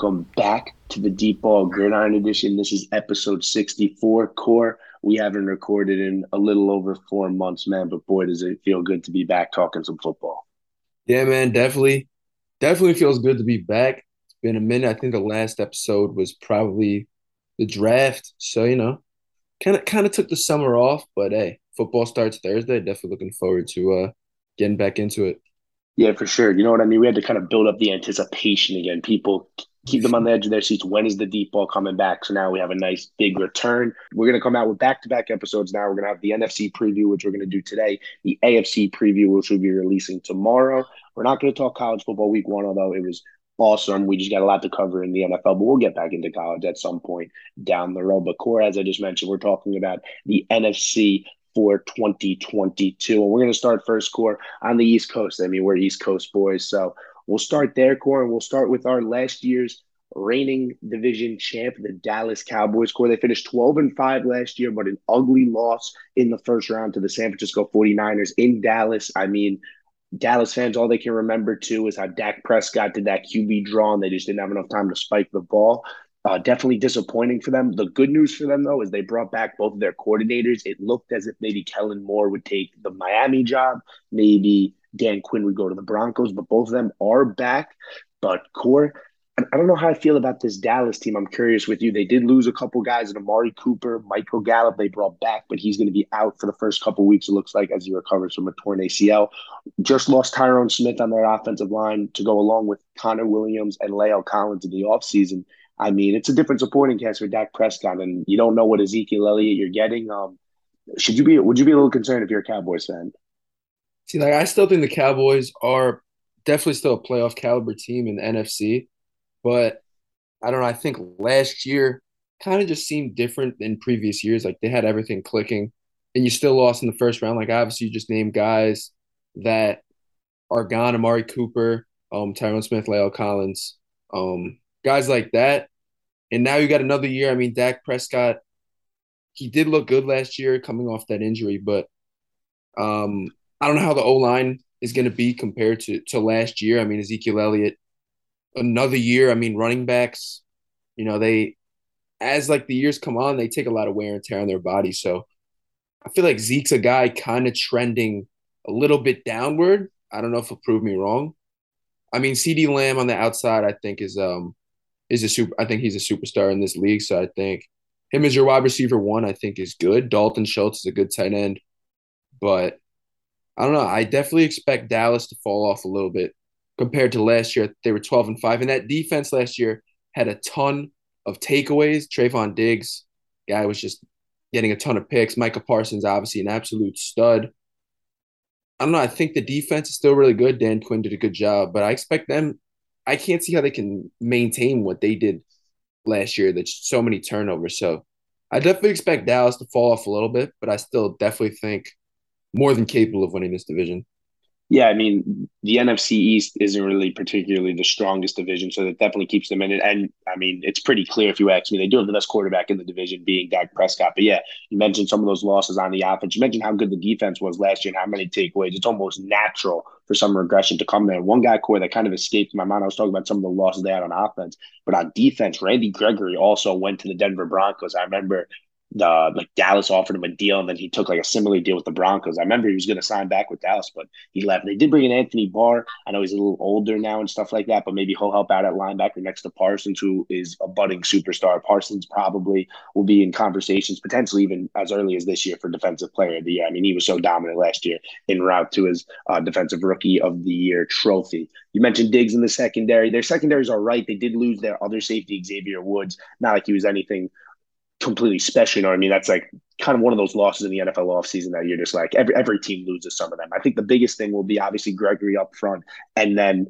Welcome back to the Deep Ball Gridiron Edition. This is episode 64 core. We haven't recorded in a little over four months, man, but boy, does it feel good to be back talking some football. Yeah, man, definitely. Definitely feels good to be back. It's been a minute. I think the last episode was probably the draft. So, you know, kind of kind of took the summer off, but hey, football starts Thursday. Definitely looking forward to uh getting back into it. Yeah, for sure. You know what I mean? We had to kind of build up the anticipation again. People keep them on the edge of their seats. When is the deep ball coming back? So now we have a nice big return. We're going to come out with back to back episodes now. We're going to have the NFC preview, which we're going to do today, the AFC preview, which we'll be releasing tomorrow. We're not going to talk college football week one, although it was awesome. We just got a lot to cover in the NFL, but we'll get back into college at some point down the road. But core, as I just mentioned, we're talking about the NFC for 2022. And we're going to start first core on the East Coast. I mean, we're East Coast boys. So we'll start there, core, and we'll start with our last year's reigning division champ, the Dallas Cowboys core. They finished 12 and 5 last year, but an ugly loss in the first round to the San Francisco 49ers in Dallas. I mean, Dallas fans, all they can remember too is how Dak Prescott did that QB draw and they just didn't have enough time to spike the ball. Uh, definitely disappointing for them. The good news for them, though, is they brought back both of their coordinators. It looked as if maybe Kellen Moore would take the Miami job. Maybe Dan Quinn would go to the Broncos, but both of them are back. But core, I don't know how I feel about this Dallas team. I'm curious with you. They did lose a couple guys and Amari Cooper, Michael Gallup. They brought back, but he's going to be out for the first couple weeks. It looks like as he recovers from a torn ACL. Just lost Tyron Smith on their offensive line to go along with Connor Williams and La'el Collins in the offseason. I mean, it's a different supporting cast for Dak Prescott, and you don't know what Ezekiel Elliott you're getting. Um, should you be? Would you be a little concerned if you're a Cowboys fan? See, like I still think the Cowboys are definitely still a playoff caliber team in the NFC, but I don't know. I think last year kind of just seemed different than previous years. Like they had everything clicking, and you still lost in the first round. Like obviously, you just named guys that are gone: Amari Cooper, um, Tyron Smith, La'el Collins. Um, guys like that. And now you got another year. I mean, Dak Prescott, he did look good last year coming off that injury, but um, I don't know how the O line is going to be compared to to last year. I mean, Ezekiel Elliott, another year. I mean, running backs, you know, they as like the years come on, they take a lot of wear and tear on their body. So I feel like Zeke's a guy kind of trending a little bit downward. I don't know if he'll prove me wrong. I mean, CeeDee Lamb on the outside, I think is um is a super. I think he's a superstar in this league. So I think him as your wide receiver one, I think is good. Dalton Schultz is a good tight end, but I don't know. I definitely expect Dallas to fall off a little bit compared to last year. They were twelve and five, and that defense last year had a ton of takeaways. Trevon Diggs, guy was just getting a ton of picks. Micah Parsons, obviously an absolute stud. I don't know. I think the defense is still really good. Dan Quinn did a good job, but I expect them I can't see how they can maintain what they did last year. That's so many turnovers. So I definitely expect Dallas to fall off a little bit, but I still definitely think more than capable of winning this division. Yeah, I mean, the NFC East isn't really particularly the strongest division, so that definitely keeps them in it. And I mean, it's pretty clear if you ask me, they do have the best quarterback in the division, being Dak Prescott. But yeah, you mentioned some of those losses on the offense. You mentioned how good the defense was last year and how many takeaways. It's almost natural for some regression to come there. One guy core that kind of escaped my mind. I was talking about some of the losses they had on offense, but on defense, Randy Gregory also went to the Denver Broncos. I remember the like Dallas offered him a deal, and then he took like a similar deal with the Broncos. I remember he was going to sign back with Dallas, but he left. They did bring in Anthony Barr. I know he's a little older now and stuff like that, but maybe he'll help out at linebacker next to Parsons, who is a budding superstar. Parsons probably will be in conversations potentially even as early as this year for defensive player of the year. I mean, he was so dominant last year in route to his uh, defensive rookie of the year trophy. You mentioned Diggs in the secondary. Their secondaries are right. They did lose their other safety, Xavier Woods. Not like he was anything completely special. You know what I mean? That's like kind of one of those losses in the NFL offseason that you're just like every every team loses some of them. I think the biggest thing will be obviously Gregory up front and then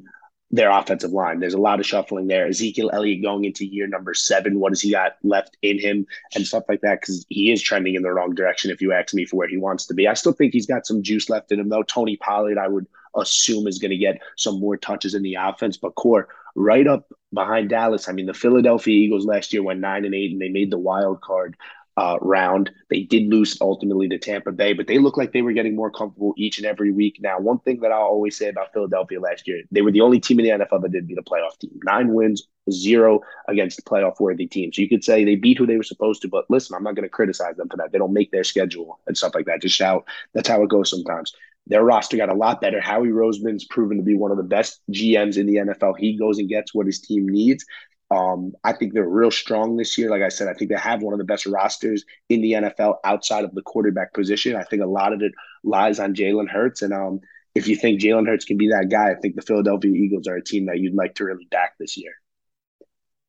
their offensive line. There's a lot of shuffling there. Ezekiel Elliott going into year number seven. What has he got left in him and stuff like that? Because he is trending in the wrong direction, if you ask me, for where he wants to be. I still think he's got some juice left in him, though. Tony Pollard, I would assume, is going to get some more touches in the offense. But core, right up behind Dallas. I mean, the Philadelphia Eagles last year went nine and eight, and they made the wild card. uh, round. They did lose ultimately to Tampa Bay, but they look like they were getting more comfortable each and every week. Now, one thing that I'll always say about Philadelphia last year, they were the only team in the NFL that didn't beat a playoff team. Nine wins, zero against playoff worthy teams. You could say they beat who they were supposed to, but listen, I'm not going to criticize them for that. They don't make their schedule and stuff like that. Just how that's how it goes sometimes. Their roster got a lot better. Howie Roseman's proven to be one of the best GMs in the NFL. He goes and gets what his team needs. Um, I think they're real strong this year. Like I said, I think they have one of the best rosters in the NFL outside of the quarterback position. I think a lot of it lies on Jalen Hurts. And um, if you think Jalen Hurts can be that guy, I think the Philadelphia Eagles are a team that you'd like to really back this year.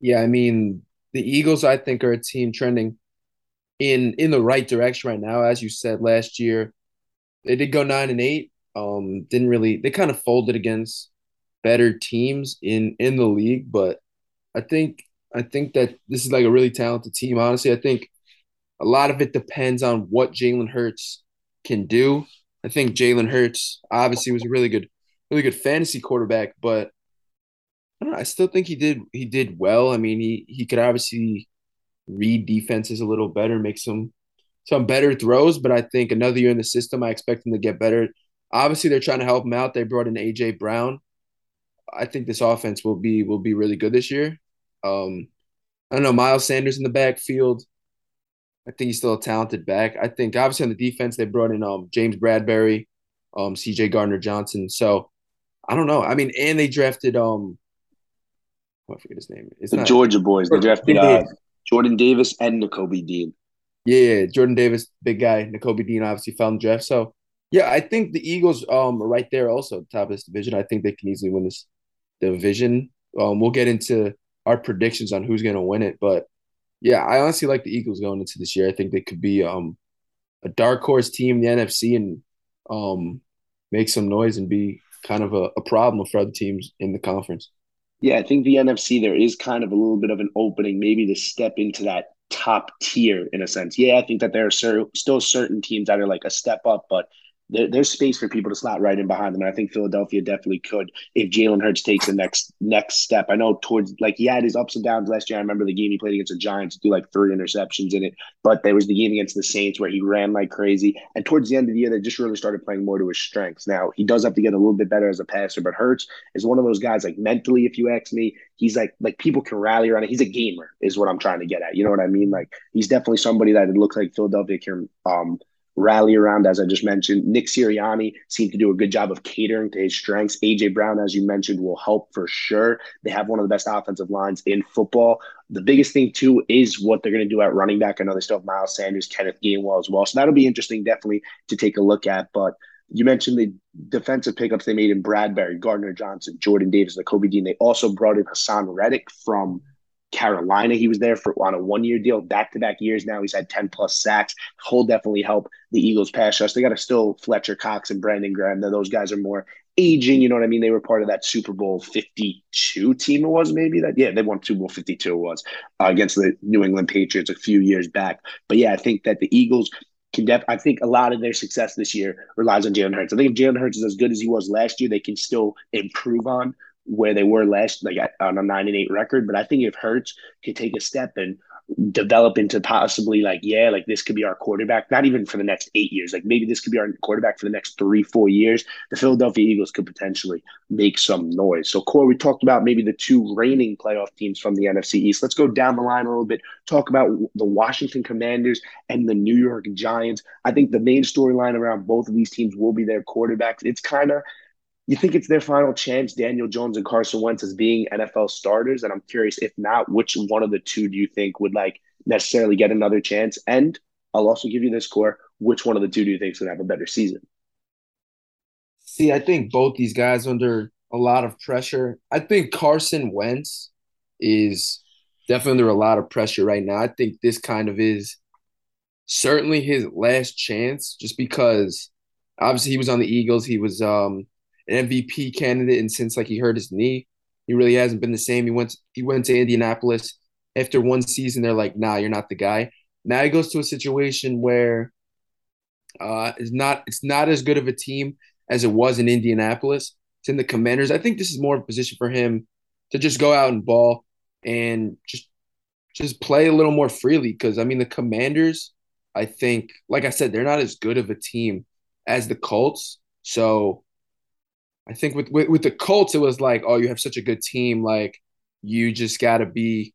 Yeah, I mean, the Eagles, I think, are a team trending in in the right direction right now. As you said last year, they did go nine and eight. Um, didn't really they kind of folded against better teams in in the league, but I think I think that this is like a really talented team. Honestly, I think a lot of it depends on what Jalen Hurts can do. I think Jalen Hurts obviously was a really good, really good fantasy quarterback, but I don't know. I still think he did he did well. I mean, he he could obviously read defenses a little better, make some some better throws. But I think another year in the system, I expect him to get better. Obviously, they're trying to help him out. They brought in AJ Brown. I think this offense will be will be really good this year. Um, I don't know Miles Sanders in the backfield. I think he's still a talented back. I think obviously on the defense they brought in um, James Bradberry, um, C.J. Gardner Johnson. So I don't know. I mean, and they drafted um, oh, I forget his name. It's the not, Georgia boys. They drafted uh, Jordan Davis and Nakobe Dean. Yeah, Jordan Davis, big guy. Nakobe Dean obviously found the draft. So yeah, I think the Eagles um are right there also top of this division. I think they can easily win this division. Um, we'll get into our predictions on who's going to win it. But yeah, I honestly like the Eagles going into this year. I think they could be um, a dark horse team in the NFC and um, make some noise and be kind of a, a problem for other teams in the conference. Yeah, I think the NFC there is kind of a little bit of an opening, maybe to step into that top tier in a sense. Yeah, I think that there are still certain teams that are like a step up, but there, there's space for people to slot right in behind them. And I think Philadelphia definitely could if Jalen Hurts takes the next next step. I know towards like he had his ups and downs last year. I remember the game he played against the Giants, do like three interceptions in it. But there was the game against the Saints where he ran like crazy. And towards the end of the year, they just really started playing more to his strengths. Now he does have to get a little bit better as a passer, but Hurts is one of those guys like mentally, if you ask me, he's like like people can rally around it. He's a gamer, is what I'm trying to get at. You know what I mean? Like he's definitely somebody that it looks like Philadelphia can um rally around, as I just mentioned. Nick Sirianni seemed to do a good job of catering to his strengths. AJ Brown, as you mentioned, will help for sure. They have one of the best offensive lines in football. The biggest thing, too, is what they're going to do at running back. I know they still have Miles Sanders, Kenneth Gainwell as well. So that'll be interesting, definitely, to take a look at. But you mentioned the defensive pickups they made in Bradberry, Gardner Johnson, Jordan Davis, and Kobe Dean. They also brought in Haason Reddick from Carolina. He was there for on a one year deal, back to back years now. He's had 10 plus sacks. He'll definitely help the Eagles pass rush. They got to still Fletcher Cox and Brandon Graham. Those guys are more aging. You know what I mean? They were part of that Super Bowl 52 team, it was maybe that. Yeah, they won Super Bowl 52, it was uh, against the New England Patriots a few years back. But yeah, I think that the Eagles can def- I think a lot of their success this year relies on Jalen Hurts. I think if Jalen Hurts is as good as he was last year, they can still improve on where they were last, like on a nine and eight record. But I think if Hurts could take a step and develop into possibly like, yeah, like this could be our quarterback, not even for the next eight years. Like maybe this could be our quarterback for the next three, four years. The Philadelphia Eagles could potentially make some noise. So, Core, we talked about maybe the two reigning playoff teams from the NFC East. Let's go down the line a little bit, talk about the Washington Commanders and the New York Giants. I think the main storyline around both of these teams will be their quarterbacks. It's kind of you think it's their final chance, Daniel Jones and Carson Wentz, as being NFL starters? And I'm curious, if not, which one of the two do you think would like necessarily get another chance? And I'll also give you this core. Which one of the two do you think is going to have a better season? See, I think both these guys under a lot of pressure. I think Carson Wentz is definitely under a lot of pressure right now. I think this kind of is certainly his last chance, just because obviously he was on the Eagles. He was um an MVP candidate, and since like he hurt his knee, he really hasn't been the same. He went he went to Indianapolis after one season. They're like, nah, you're not the guy. Now he goes to a situation where uh, it's not it's not as good of a team as it was in Indianapolis. It's in the Commanders. I think this is more of a position for him to just go out and ball and just just play a little more freely. Because I mean, the Commanders, I think, like I said, they're not as good of a team as the Colts. So I think with, with, with the Colts, it was like, oh, you have such a good team, like you just got to be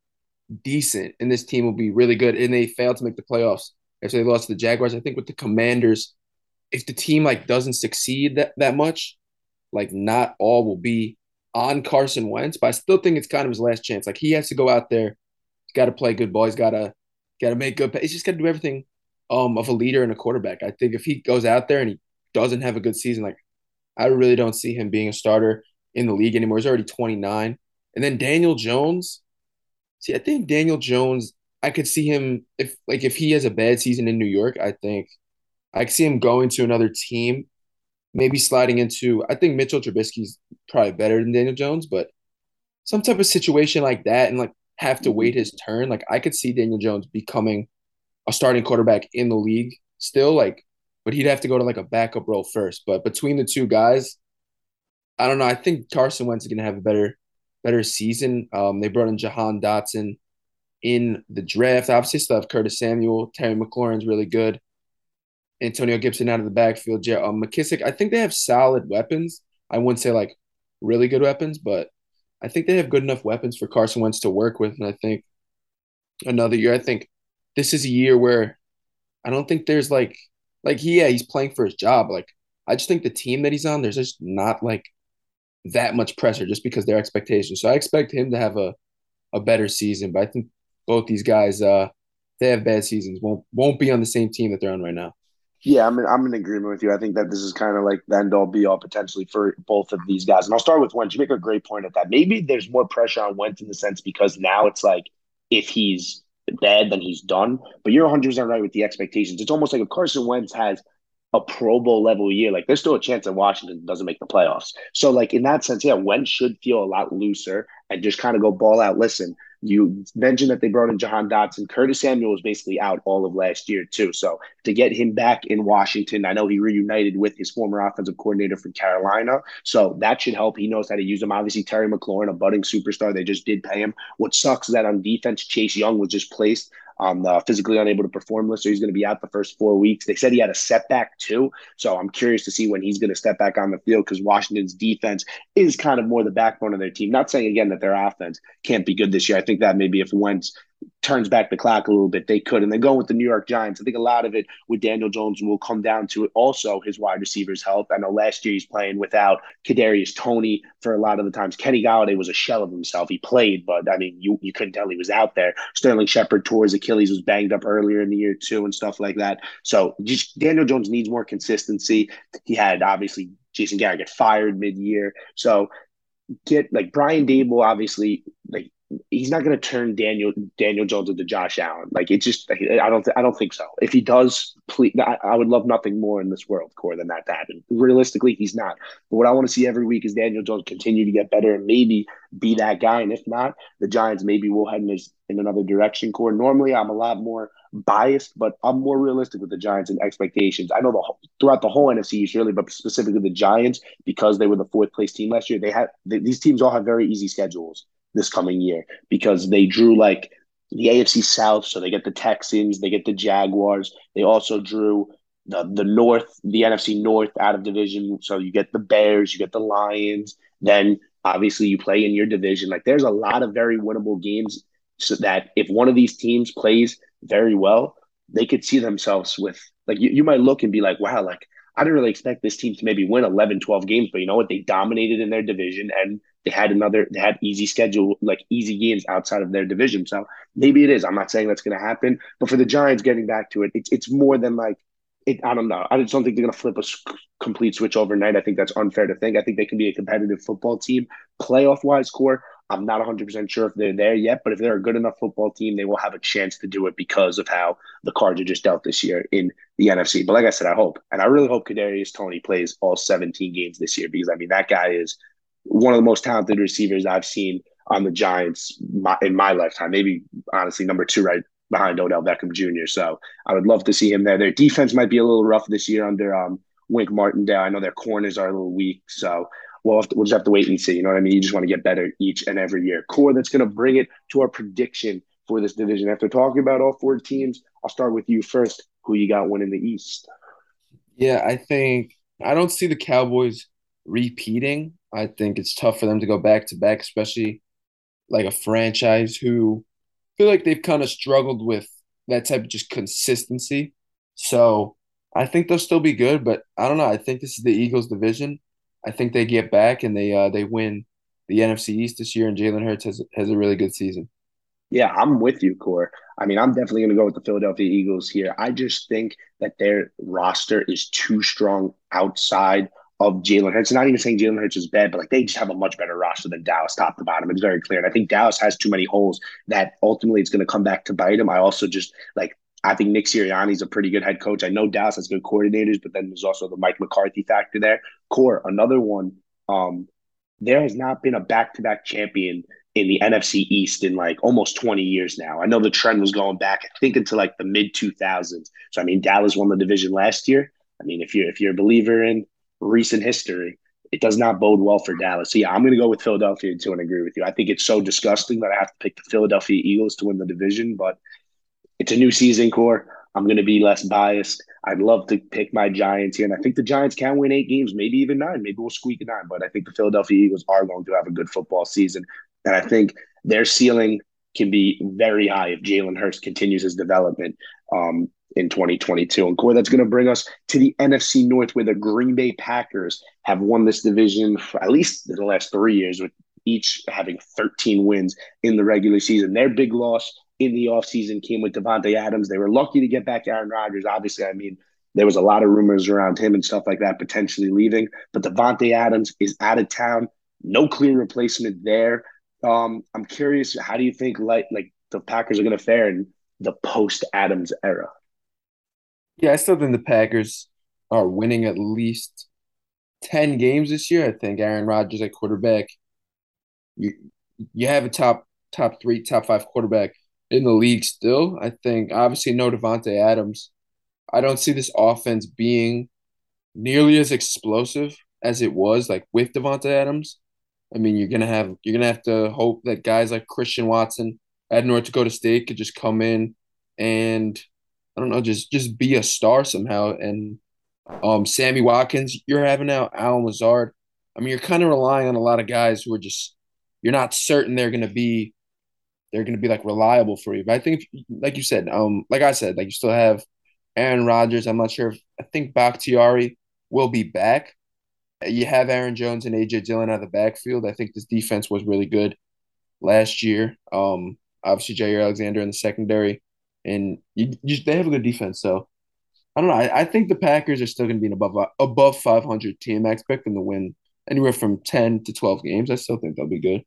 decent, and this team will be really good. And they failed to make the playoffs after they lost to the Jaguars. I think with the Commanders, if the team like doesn't succeed that, that much, like not all will be on Carson Wentz, but I still think it's kind of his last chance. Like he has to go out there, he's got to play good he's got to got to make good. He's just got to do everything um of a leader and a quarterback. I think if he goes out there and he doesn't have a good season, like I really don't see him being a starter in the league anymore. He's already 29. And then Daniel Jones. See, I think Daniel Jones, I could see him if like if he has a bad season in New York, I think I could see him going to another team, maybe sliding into I think Mitchell Trubisky's probably better than Daniel Jones, but some type of situation like that and like have to wait his turn. Like I could see Daniel Jones becoming a starting quarterback in the league still. Like but he'd have to go to like a backup role first. But between the two guys, I don't know. I think Carson Wentz is going to have a better better season. Um, they brought in Jahan Dotson in the draft. Obviously, still have Curtis Samuel. Terry McLaurin's really good. Antonio Gibson out of the backfield. Yeah, um, McKissic. I think they have solid weapons. I wouldn't say like really good weapons, but I think they have good enough weapons for Carson Wentz to work with. And I think another year, I think this is a year where I don't think there's like like he, yeah, he's playing for his job. Like I just think the team that he's on, there's just not like that much pressure just because their expectations. So I expect him to have a a better season. But I think both these guys, uh, they have bad seasons, won't won't be on the same team that they're on right now. Yeah, I'm in, I'm in agreement with you. I think that this is kind of like the end all be all potentially for both of these guys. And I'll start with Wentz. You make a great point at that. Maybe there's more pressure on Wentz in the sense because now it's like if he's bad, then he's done. But you're 100% right with the expectations. It's almost like if Carson Wentz has a Pro Bowl level year, like there's still a chance that Washington doesn't make the playoffs. So, like in that sense, yeah, Wentz should feel a lot looser and just kind of go ball out. Listen, you mentioned that they brought in Jahan Dotson. Curtis Samuel was basically out all of last year, too. So to get him back in Washington, I know he reunited with his former offensive coordinator from Carolina. So that should help. He knows how to use him. Obviously, Terry McLaurin, a budding superstar, they just did pay him. What sucks is that on defense, Chase Young was just placed on the uh, physically unable to perform list, so he's going to be out the first four weeks. They said he had a setback too, so I'm curious to see when he's going to step back on the field because Washington's defense is kind of more the backbone of their team. Not saying again that their offense can't be good this year. I think that maybe if Wentz turns back the clock a little bit, they could. And then going with the New York Giants, I think a lot of it with Daniel Jones will come down to it also his wide receivers' health. I know last year he's playing without Kadarius Toney for a lot of the times. Kenny Golladay was a shell of himself. He played, but I mean, you you couldn't tell he was out there. Sterling Shepard tore his Achilles, was banged up earlier in the year too, and stuff like that. So just Daniel Jones needs more consistency. He had obviously Jason Garrett get fired mid-year, so get like Brian Daboll obviously like he's not going to turn Daniel Daniel Jones into Josh Allen. Like it just, I don't, I don't think so. If he does, please, I, I, would love nothing more in this world, Core, than that to happen. Realistically, he's not. But what I want to see every week is Daniel Jones continue to get better and maybe be that guy. And if not, the Giants maybe will head in, his, in another direction. Core. Normally, I'm a lot more biased, but I'm more realistic with the Giants and expectations. I know the throughout the whole NFC East, really, but specifically the Giants because they were the fourth place team last year. They had they, these teams all have very easy schedules this coming year because they drew like the AFC South, so they get the Texans, they get the Jaguars. They also drew the the North, the NFC North out of division, so you get the Bears, you get the Lions. Then obviously you play in your division. Like there's a lot of very winnable games, so that if one of these teams plays very well, they could see themselves with like you, you might look and be like, wow, like I didn't really expect this team to maybe win 11, 12 games, but you know what? They dominated in their division and they had another, they had easy schedule, like easy games outside of their division. So maybe it is. I'm not saying that's going to happen, but for the Giants getting back to it, it's, it's more than like, it, I don't know. I just don't think they're going to flip a complete switch overnight. I think that's unfair to think. I think they can be a competitive football team, playoff wise, core. I'm not 100% sure if they're there yet, but if they're a good enough football team, they will have a chance to do it because of how the cards are just dealt this year in the NFC. But like I said, I hope, and I really hope Kadarius Toney plays all 17 games this year because I mean that guy is one of the most talented receivers I've seen on the Giants in my lifetime. Maybe honestly, number two right behind Odell Beckham Jr. So I would love to see him there. Their defense might be a little rough this year under um, Wink Martindale. I know their corners are a little weak, so we'll, to, we'll just have to wait and see. You know what I mean? You just want to get better each and every year. Core that's going to bring it to our prediction for this division. After talking about all four teams, I'll start with you first. Who you got winning the East? Yeah, I think I don't see the Cowboys repeating. I think it's tough for them to go back to back, especially like a franchise who feel like they've kind of struggled with that type of just consistency. So I think they'll still be good, but I don't know. I think this is the Eagles division. I think they get back and they uh, they win the NFC East this year, and Jalen Hurts has has a really good season. Yeah, I'm with you, Core. I mean, I'm definitely going to go with the Philadelphia Eagles here. I just think that their roster is too strong outside of Jalen Hurts. Not even saying Jalen Hurts is bad, but like they just have a much better roster than Dallas, top to bottom. It's very clear. And I think Dallas has too many holes that ultimately it's going to come back to bite them. I also just like I think Nick Sirianni is a pretty good head coach. I know Dallas has good coordinators, but then there's also the Mike McCarthy factor there. Core, another one. Um, there has not been a back-to-back champion in the NFC East in like almost 20 years now. I know the trend was going back, I think, into like the mid 2000s. So I mean, Dallas won the division last year. I mean, if you're if you're a believer in recent history, it does not bode well for Dallas. So yeah, I'm going to go with Philadelphia too and agree with you. I think it's so disgusting that I have to pick the Philadelphia Eagles to win the division, but it's a new season core. I'm going to be less biased. I'd love to pick my Giants here, and I think the Giants can win eight games, maybe even nine. Maybe we'll squeak a nine, but I think the Philadelphia Eagles are going to have a good football season, and I think their ceiling can be very high if Jalen Hurts continues his development um, in 2022. And Core, that's going to bring us to the NFC North, where the Green Bay Packers have won this division for at least the last three years, with each having 13 wins in the regular season. Their big loss in the offseason came with Davante Adams. They were lucky to get back Aaron Rodgers. Obviously, I mean, there was a lot of rumors around him and stuff like that potentially leaving, but Davante Adams is out of town. No clear replacement there. Um, I'm curious, how do you think like like the Packers are going to fare in the post Adams era? Yeah, I still think the Packers are winning at least ten games this year. I think Aaron Rodgers at quarterback. You you have a top top three, top five quarterback in the league still. I think obviously no Davante Adams. I don't see this offense being nearly as explosive as it was like with Davante Adams. I mean, you're gonna have you're gonna have to hope that guys like Christian Watson at North Dakota State could just come in and I don't know, just just be a star somehow. And um, Sammy Watkins, you're having now Allen Lazard. I mean, you're kind of relying on a lot of guys who are just you're not certain they're gonna be they're going to be like reliable for you. But I think, if, like you said, um, like I said, like you still have Aaron Rodgers. I'm not sure if I think Bakhtiari will be back. You have Aaron Jones and AJ Dillon out of the backfield. I think this defense was really good last year. Um, obviously Jaire Alexander in the secondary, and you, you, they have a good defense. So I don't know. I, I think the Packers are still going to be an above uh, above 500 team. I expect them to win anywhere from 10 to 12 games. I still think they'll be good.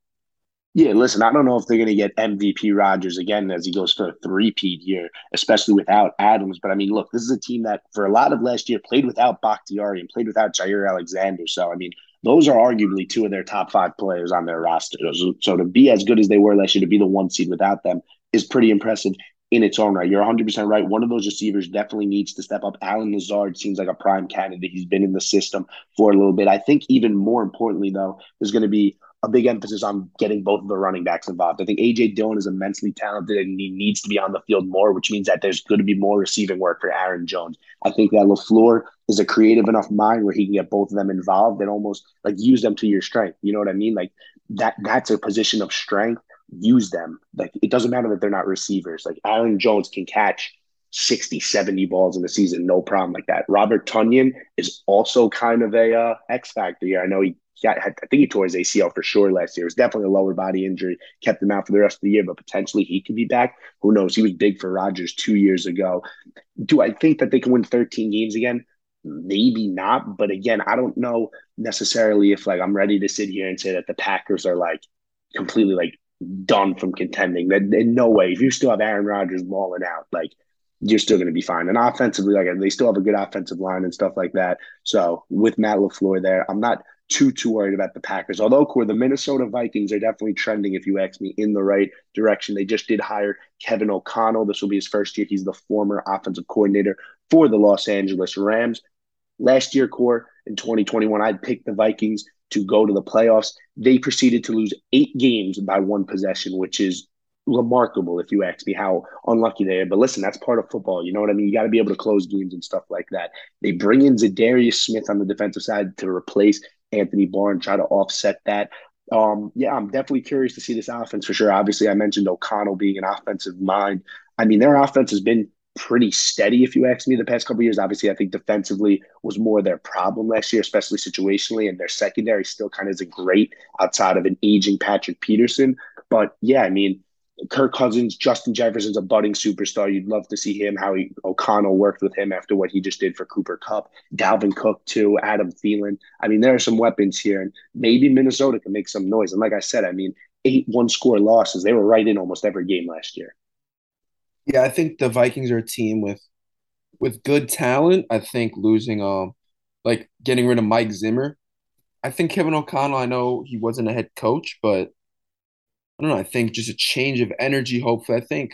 Yeah, listen, I don't know if they're going to get MVP Rodgers again as he goes for a three-peat year, especially without Adams. But I mean, look, this is a team that for a lot of last year played without Bakhtiari and played without Jaire Alexander. So, I mean, those are arguably two of their top five players on their roster. So, to be as good as they were last year, to be the one seed without them is pretty impressive in its own right. You're 100% right. One of those receivers definitely needs to step up. Allen Lazard seems like a prime candidate. He's been in the system for a little bit. I think even more importantly, though, there's going to be a big emphasis on getting both of the running backs involved. I think AJ Dillon is immensely talented and he needs to be on the field more, which means that there's going to be more receiving work for Aaron Jones. I think that LaFleur is a creative enough mind where he can get both of them involved and almost like use them to your strength. You know what I mean? Like that that's a position of strength. Use them. Like it doesn't matter that they're not receivers. Like Aaron Jones can catch 60, 70 balls in the season, no problem like that. Robert Tonyan is also kind of a uh, X factor here. I know he got, I think he tore his ACL for sure last year. It was definitely a lower body injury, kept him out for the rest of the year, but potentially he could be back. Who knows? He was big for Rodgers two years ago. Do I think that they can win 13 games again? Maybe not. But again, I don't know necessarily if like I'm ready to sit here and say that the Packers are like completely like done from contending. That in no way. If you still have Aaron Rodgers balling out, like you're still going to be fine. And offensively, like they still have a good offensive line and stuff like that. So with Matt LaFleur there, I'm not too too worried about the Packers. Although, core the Minnesota Vikings are definitely trending, if you ask me, in the right direction. They just did hire Kevin O'Connell. This will be his first year. He's the former offensive coordinator for the Los Angeles Rams. Last year, core in 2021, I picked the Vikings to go to the playoffs. They proceeded to lose eight games by one possession, which is remarkable if you ask me how unlucky they are. But listen, that's part of football. You know what I mean? You got to be able to close games and stuff like that. They bring in Za'Darius Smith on the defensive side to replace Anthony Barr and try to offset that. Um, yeah, I'm definitely curious to see this offense for sure. Obviously, I mentioned O'Connell being an offensive mind. I mean, their offense has been pretty steady, if you ask me, the past couple years. Obviously, I think defensively was more their problem last year, especially situationally, and their secondary still kind of isn't great outside of an aging Patrick Peterson. But yeah, I mean, Kirk Cousins, Justin Jefferson's a budding superstar. You'd love to see him, how he, O'Connell worked with him after what he just did for Cooper Kupp. Dalvin Cook, too, Adam Thielen. I mean, there are some weapons here, and maybe Minnesota can make some noise. And like I said, I mean, eight one score losses, they were right in almost every game last year. Yeah, I think the Vikings are a team with with good talent. I think losing um like getting rid of Mike Zimmer. I think Kevin O'Connell, I know he wasn't a head coach, but I don't know, I think just a change of energy, hopefully. I think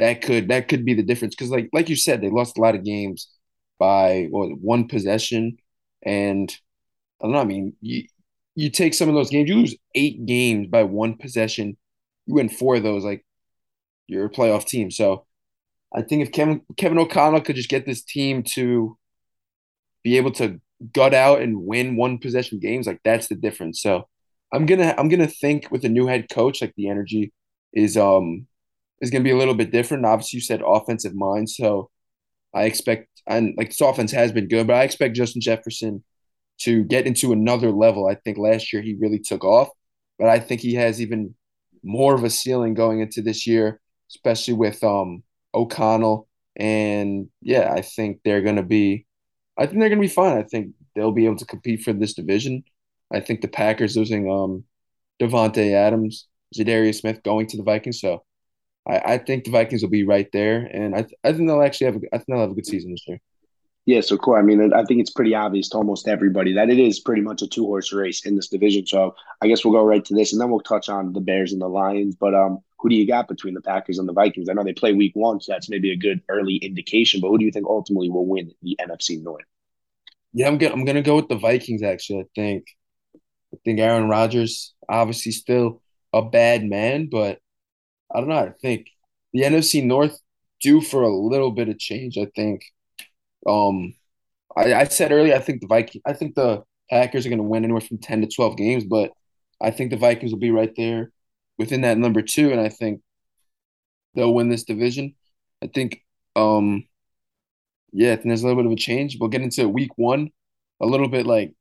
that could that could be the difference. Cause like like you said, they lost a lot of games by what one possession. And I don't know, I mean, you you take some of those games, you lose eight games by one possession, you win four of those, like you're a playoff team. So I think if Kevin Kevin O'Connell could just get this team to be able to gut out and win one possession games, like that's the difference. So I'm gonna I'm gonna think with a new head coach, like the energy is um is gonna be a little bit different. Obviously, you said offensive mind, so I expect and like this offense has been good, but I expect Justin Jefferson to get into another level. I think last year he really took off, but I think he has even more of a ceiling going into this year especially with um O'Connell. And yeah, I think they're gonna be I think they're gonna be fine. I think they'll be able to compete for this division. I think the Packers losing um Davante Adams, Za'Darius Smith going to the Vikings. So I, I think the Vikings will be right there. And I I think they'll actually have a, I think they'll have a good season this year. Yeah, so cool. I mean, I think it's pretty obvious to almost everybody that it is pretty much a two horse race in this division. So I guess we'll go right to this, and then we'll touch on the Bears and the Lions. But um, who do you got between the Packers and the Vikings? I know they play Week One, so that's maybe a good early indication. But who do you think ultimately will win the NFC North? Yeah, I'm gonna I'm gonna go with the Vikings. Actually, I think I think Aaron Rodgers obviously still a bad man, but I don't know. I think the NFC North due for a little bit of change. I think um, I, I said earlier, I think the Viking, I think the Packers are going to win anywhere from ten to twelve games, but I think the Vikings will be right there within that number two, and I think they'll win this division. I think, um, yeah, I think there's a little bit of a change. We'll get into week one a little bit like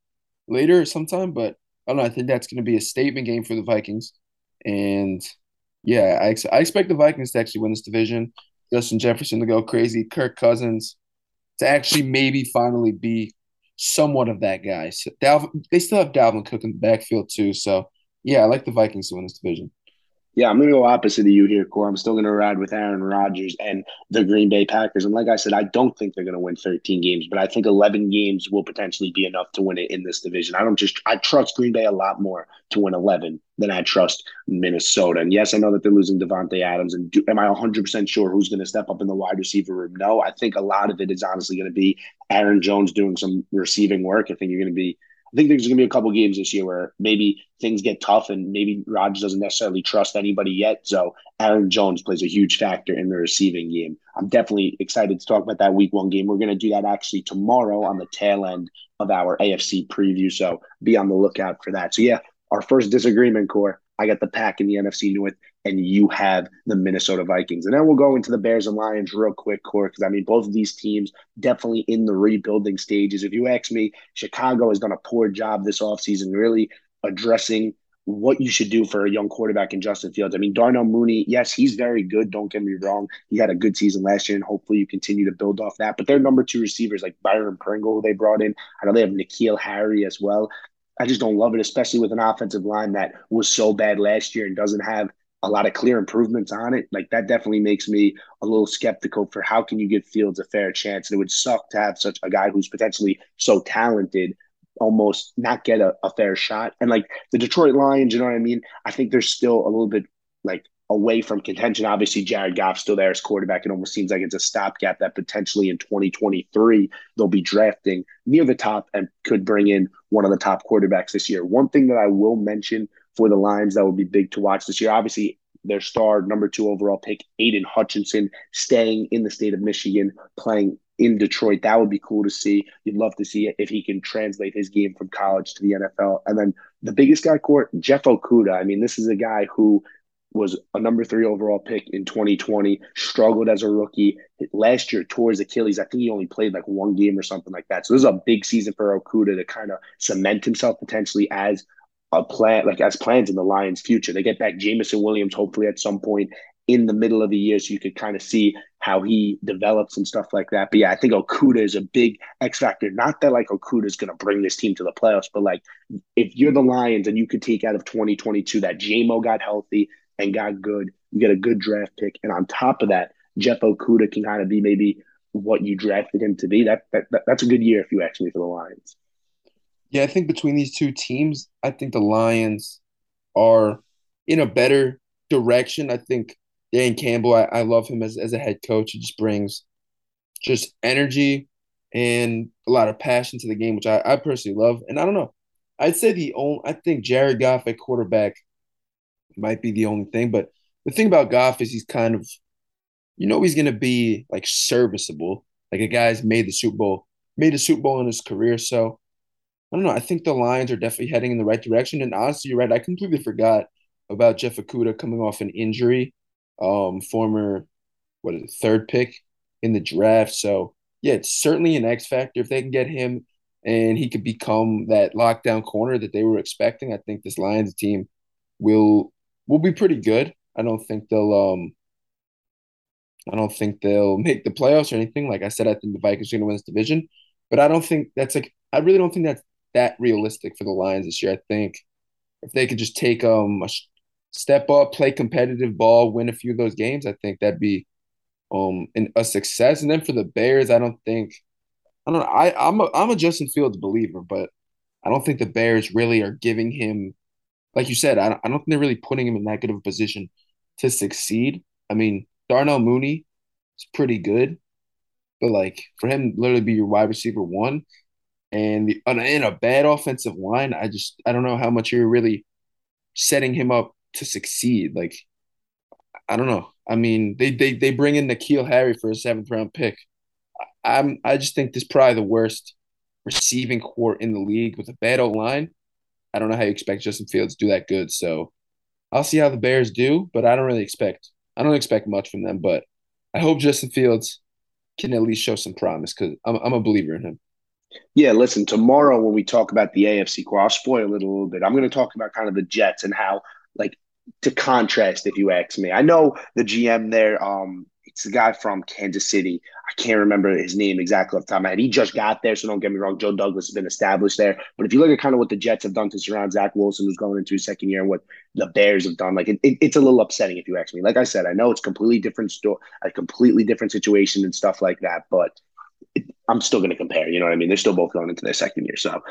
later sometime, but I don't know. I think that's going to be a statement game for the Vikings, and yeah, I, ex- I expect the Vikings to actually win this division. Justin Jefferson to go crazy, Kirk Cousins to actually maybe finally be somewhat of that guy. So Dalvin, they still have Dalvin Cook in the backfield too. So yeah, I like the Vikings to win this division. Yeah, I'm going to go opposite of you here, Core. I'm still going to ride with Aaron Rodgers and the Green Bay Packers. And like I said, I don't think they're going to win 13 games, but I think 11 games will potentially be enough to win it in this division. I don't just, I trust Green Bay a lot more to win 11 than I trust Minnesota. And yes, I know that they're losing Davante Adams. And do, am I 100% sure who's going to step up in the wide receiver room? No, I think a lot of it is honestly going to be Aaron Jones doing some receiving work. I think you're going to be I think there's going to be a couple games this year where maybe things get tough and maybe Rodgers doesn't necessarily trust anybody yet. So Aaron Jones plays a huge factor in the receiving game. I'm definitely excited to talk about that week one game. We're going to do that actually tomorrow on the tail end of our AFC preview. So be on the lookout for that. So yeah, our first disagreement core. I got the pack in the NFC North and you have the Minnesota Vikings. And then we'll go into the Bears and Lions real quick, Core, because I mean, both of these teams definitely in the rebuilding stages. If you ask me, Chicago has done a poor job this offseason, really addressing what you should do for a young quarterback in Justin Fields. I mean, Darnell Mooney, yes, he's very good. Don't get me wrong. He had a good season last year, and hopefully you continue to build off that. But their number two receivers, like Byron Pringle, who they brought in, I know they have N'Keal Harry as well. I just don't love it, especially with an offensive line that was so bad last year and doesn't have a lot of clear improvements on it. Like that definitely makes me a little skeptical for how can you give Fields a fair chance? And it would suck to have such a guy who's potentially so talented almost not get a, a fair shot. And like the Detroit Lions, you know what I mean? I think they're still a little bit like away from contention. Obviously, Jared Goff's still there as quarterback. It almost seems like it's a stopgap that potentially in 2023 they'll be drafting near the top and could bring in one of the top quarterbacks this year. One thing that I will mention for the Lions that would be big to watch this year. Obviously, their star number two overall pick, Aidan Hutchinson, staying in the state of Michigan, playing in Detroit. That would be cool to see. You'd love to see if he can translate his game from college to the NFL. And then the biggest guy, court, Jeff Okudah. I mean, this is a guy who was a number three overall pick in 2020, struggled as a rookie. Last year, tore his Achilles. I think he only played like one game or something like that. So this is a big season for Okudah to kind of cement himself potentially as a plan, like as plans in the Lions' future. They get back Jameson Williams hopefully at some point in the middle of the year, so you could kind of see how he develops and stuff like that. But yeah, I think Okudah is a big X factor. Not that like Okudah is going to bring this team to the playoffs, but like if you're the Lions and you could take out of 2022 that JMO got healthy and got good, you get a good draft pick, and on top of that, Jeff Okudah can kind of be maybe what you drafted him to be. That, that, that that's a good year if you ask me for the Lions. Yeah, I think between these two teams, I think the Lions are in a better direction. I think Dan Campbell, I, I love him as, as a head coach. He just brings just energy and a lot of passion to the game, which I, I personally love. And I don't know. I'd say the only I think Jared Goff at quarterback might be the only thing. But the thing about Goff is he's kind of you know he's gonna be like serviceable. Like a guy's made the Super Bowl, made a Super Bowl in his career. So I don't know. I think the Lions are definitely heading in the right direction. And honestly, you're right. I completely forgot about Jeff Okudah coming off an injury. Um, former what is it, third pick in the draft. So yeah, it's certainly an X factor if they can get him and he could become that lockdown corner that they were expecting. I think this Lions team will will be pretty good. I don't think they'll um I don't think they'll make the playoffs or anything. Like I said, I think the Vikings are gonna win this division. But I don't think that's like I really don't think that's that realistic for the Lions this year. I think if they could just take um a step up, play competitive ball, win a few of those games, I think that'd be um an, a success. And then for the Bears, I don't think I don't know. I I'm a I'm a Justin Fields believer, but I don't think the Bears really are giving him, like you said, I don't, I don't think they're really putting him in that good of a position to succeed. I mean, Darnell Mooney is pretty good, but like for him literally be your wide receiver one, and the, in a bad offensive line, I just I don't know how much you're really setting him up to succeed. Like I don't know. I mean, they they they bring in N'Keal Harry for a seventh round pick. I'm I just think this is probably the worst receiving court in the league with a bad O line. I don't know how you expect Justin Fields to do that good. So I'll see how the Bears do, but I don't really expect I don't expect much from them. But I hope Justin Fields can at least show some promise because I'm I'm a believer in him. Yeah, listen, tomorrow when we talk about the AFC core, I'll spoil it a little bit. I'm going to talk about kind of the Jets and how, like, to contrast, if you ask me. I know the GM there, um, it's the guy from Kansas City. I can't remember his name exactly off the top of my head. He just got there, so don't get me wrong. Joe Douglas has been established there. But if you look at kind of what the Jets have done to surround Zach Wilson, who's going into his second year, and what the Bears have done, like it, it, it's a little upsetting if you ask me. Like I said, I know it's completely different store, a completely different situation and stuff like that. But I'm still going to compare. You know what I mean? They're still both going into their second year. So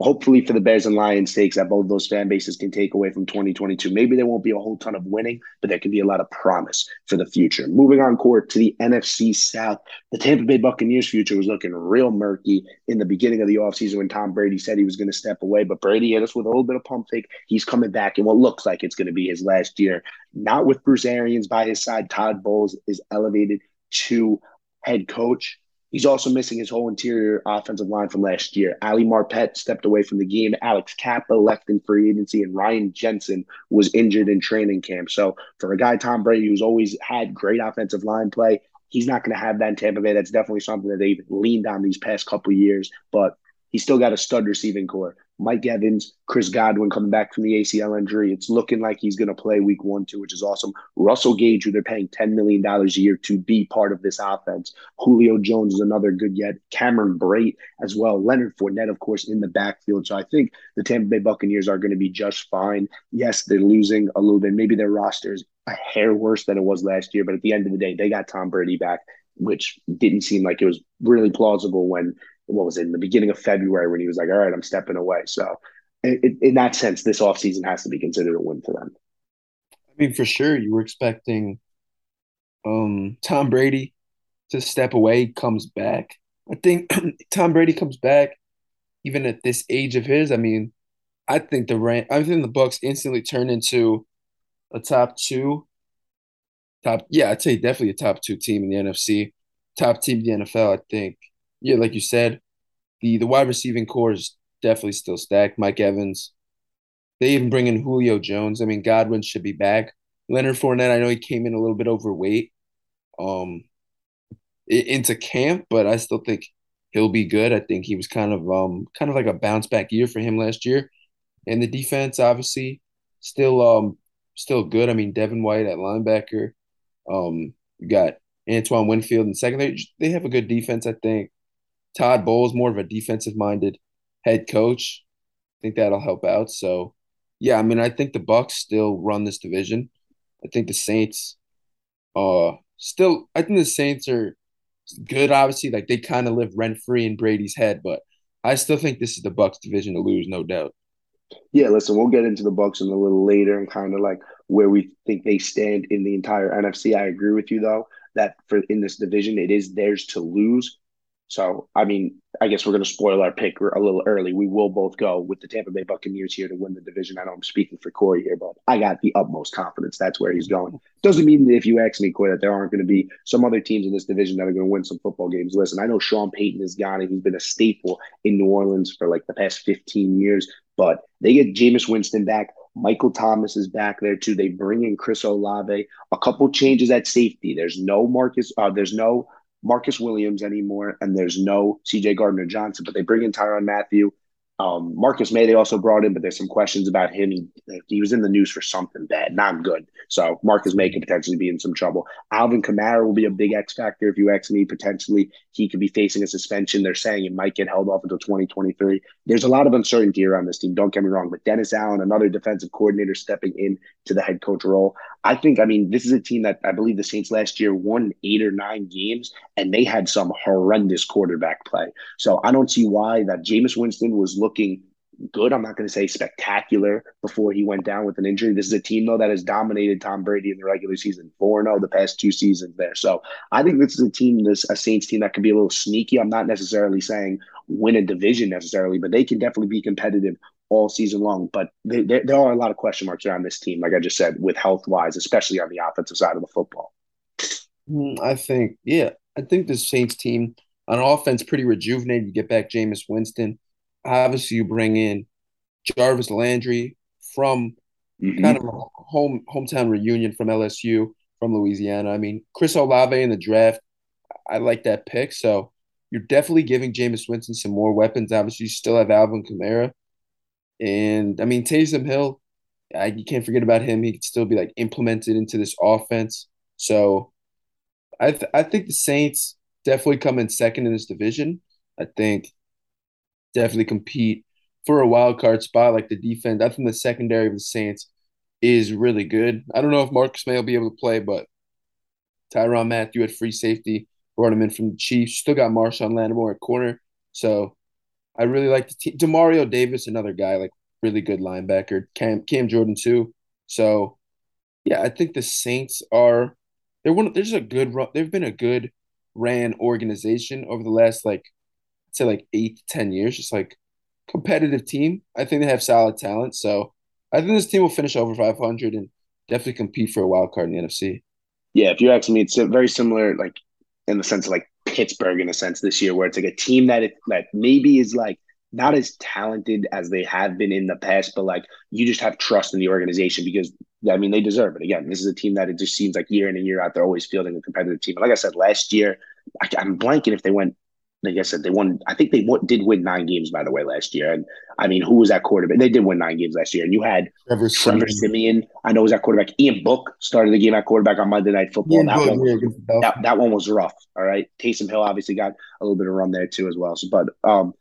hopefully for the Bears and Lions takes that both those fan bases can take away from 2022. Maybe there won't be a whole ton of winning, but there can be a lot of promise for the future. Moving on court to the NFC South, the Tampa Bay Buccaneers future was looking real murky in the beginning of the offseason when Tom Brady said he was going to step away, but Brady hit us with a little bit of pump fake. He's coming back in what looks like it's going to be his last year. Not with Bruce Arians by his side, Todd Bowles is elevated to head coach. He's also missing his whole interior offensive line from last year. Ali Marpet stepped away from the game. Alex Cappa left in free agency, and Ryan Jensen was injured in training camp. So for a guy Tom Brady who's always had great offensive line play, he's not going to have that in Tampa Bay. That's definitely something that they've leaned on these past couple years. But he's still got a stud receiving corps. Mike Evans, Chris Godwin coming back from the ACL injury. It's looking like he's going to play week one, too, which is awesome. Russell Gage, who they're paying $10 million a year to be part of this offense. Julio Jones is another good yet. Cameron Brate as well. Leonard Fournette, of course, in the backfield. So I think the Tampa Bay Buccaneers are going to be just fine. Yes, they're losing a little bit. Maybe their roster is a hair worse than it was last year, but at the end of the day, they got Tom Brady back which didn't seem like it was really plausible when what was it in the beginning of February when he was like, "All right, I'm stepping away." So, in, in that sense, this offseason has to be considered a win for them. I mean, for sure, you were expecting um, Tom Brady to step away, comes back. I think Tom Brady comes back, even at this age of his. I mean, I think the Ram, I think the Bucks instantly turn into a top two top. Yeah, I'd say definitely a top two team in the NFC, top team in the NFL. I think. Yeah, like you said, the the wide receiving corps is definitely still stacked. Mike Evans. They even bring in Julio Jones. I mean, Godwin should be back. Leonard Fournette, I know he came in a little bit overweight, um, into camp, but I still think he'll be good. I think he was kind of um kind of like a bounce back year for him last year. And the defense obviously still um still good. I mean Devin White at linebacker. Um you got Antoine Winfield in second. They, they have a good defense, I think. Todd Bowles more of a defensive minded head coach. I think that'll help out. So yeah, I mean I think the Bucs still run this division. I think the Saints uh still I think the Saints are good, obviously. Like they kind of live rent free in Brady's head, but I still think this is the Bucs division to lose, no doubt. Yeah, listen, we'll get into the Bucs in a little later and kind of like where we think they stand in the entire NFC. I agree with you though that for in this division it is theirs to lose. So, I mean, I guess we're going to spoil our pick a little early. We will both go with the Tampa Bay Buccaneers here to win the division. I know I'm speaking for Corey here, but I got the utmost confidence that's where he's going. Doesn't mean that if you ask me, Corey, that there aren't going to be some other teams in this division that are going to win some football games. Listen, I know Sean Payton is gone and he's been a staple in New Orleans for like the past 15 years, but they get Jameis Winston back. Michael Thomas is back there too. They bring in Chris Olave. A couple changes at safety. There's no Marcus. Uh, there's no Marcus Williams anymore, and there's no CJ Gardner Johnson, but they bring in Tyrann Mathieu. Um, Marcus Maye they also brought in, but there's some questions about him. He, he was in the news for something bad, not good. So Marcus Maye could potentially be in some trouble. Alvin Kamara will be a big X factor if you ask me. Potentially, he could be facing a suspension. They're saying it might get held off until 2023. There's a lot of uncertainty around this team. Don't get me wrong, but Dennis Allen, another defensive coordinator, stepping in to the head coach role. I think, I mean, this is a team that I believe the Saints last year won eight or nine games, and they had some horrendous quarterback play. So I don't see why that Jameis Winston was looking good. I'm not going to say spectacular before he went down with an injury. This is a team, though, that has dominated Tom Brady in the regular season 4 0 the past two seasons there. So I think this is a team, this a Saints team that could be a little sneaky. I'm not necessarily saying win a division necessarily, but they can definitely be competitive all season long. But they, they, there are a lot of question marks around this team, like I just said, with health wise, especially on the offensive side of the football. Mm, I think, yeah, I think the Saints team on offense pretty rejuvenated. You get back Jameis Winston. Obviously, you bring in Jarvis Landry from mm-hmm. kind of a home hometown reunion from LSU from Louisiana. I mean, Chris Olave in the draft, I like that pick. So you're definitely giving Jameis Winston some more weapons. Obviously, you still have Alvin Kamara. And I mean, Taysom Hill, I, you can't forget about him. He could still be like implemented into this offense. So I th- I think the Saints definitely come in second in this division. I think definitely compete for a wild card spot. Like the defense, I think the secondary of the Saints is really good. I don't know if Marcus Maye will be able to play, but Tyrann Mathieu at free safety brought him in from the Chiefs. Still got Marshon Lattimore at corner. So I really like the team. Demario Davis, another guy, like really good linebacker. Cam Cam Jordan too. So yeah, I think the Saints are they're one. There's a good. They've been a good ran organization over the last like say like eight to ten years. Just like competitive team. I think they have solid talent. So I think this team will finish over 500 and definitely compete for a wild card in the NFC. Yeah, if you ask me, it's very similar, like in the sense of like Pittsburgh in a sense this year, where it's like a team that it, that maybe is like not as talented as they have been in the past, but like you just have trust in the organization because I mean they deserve it. Again, this is a team that it just seems like year in and year out they're always fielding a competitive team. like I said last year, I, am blanking if they went. Like I said, they won. I think they w- did win nine games by the way last year. And I mean, who was that quarterback? They did win nine games last year. And you had Trevor, Trevor Siemian. I know was that quarterback. Ian Book started the game at quarterback on Monday Night Football. that, one, yeah, that, that, one was rough. All right. Taysom Hill obviously got a little bit of run there too as well. So, but um,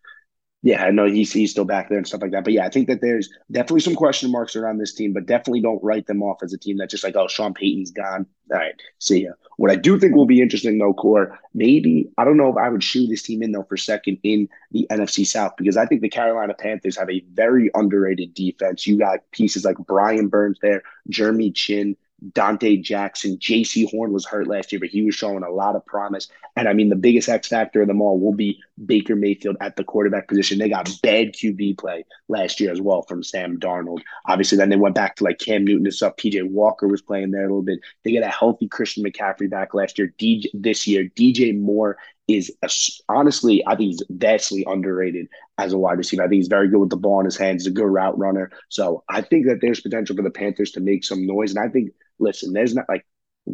yeah, I know he's he's still back there and stuff like that. But yeah, I think that there's definitely some question marks around this team, but definitely don't write them off as a team that's just like, oh, Sean Payton's gone. All right, see ya. What I do think will be interesting though, Core, maybe I don't know if I would shoe this team in though for second in the NFC South because I think the Carolina Panthers have a very underrated defense. You got pieces like Brian Burns there, Jeremy Chinn, Donte Jackson, Jaycee Horn was hurt last year, but he was showing a lot of promise. And I mean, the biggest X factor of them all will be Baker Mayfield at the quarterback position. They got bad QB play last year as well from Sam Darnold. Obviously, then they went back to like Cam Newton and stuff. PJ Walker was playing there a little bit. They get a healthy Christian McCaffrey back last year. DJ, this year, DJ Moore is a, honestly, I think he's vastly underrated as a wide receiver. I think he's very good with the ball in his hands. He's a good route runner. So I think that there's potential for the Panthers to make some noise. And I think, listen, there's not like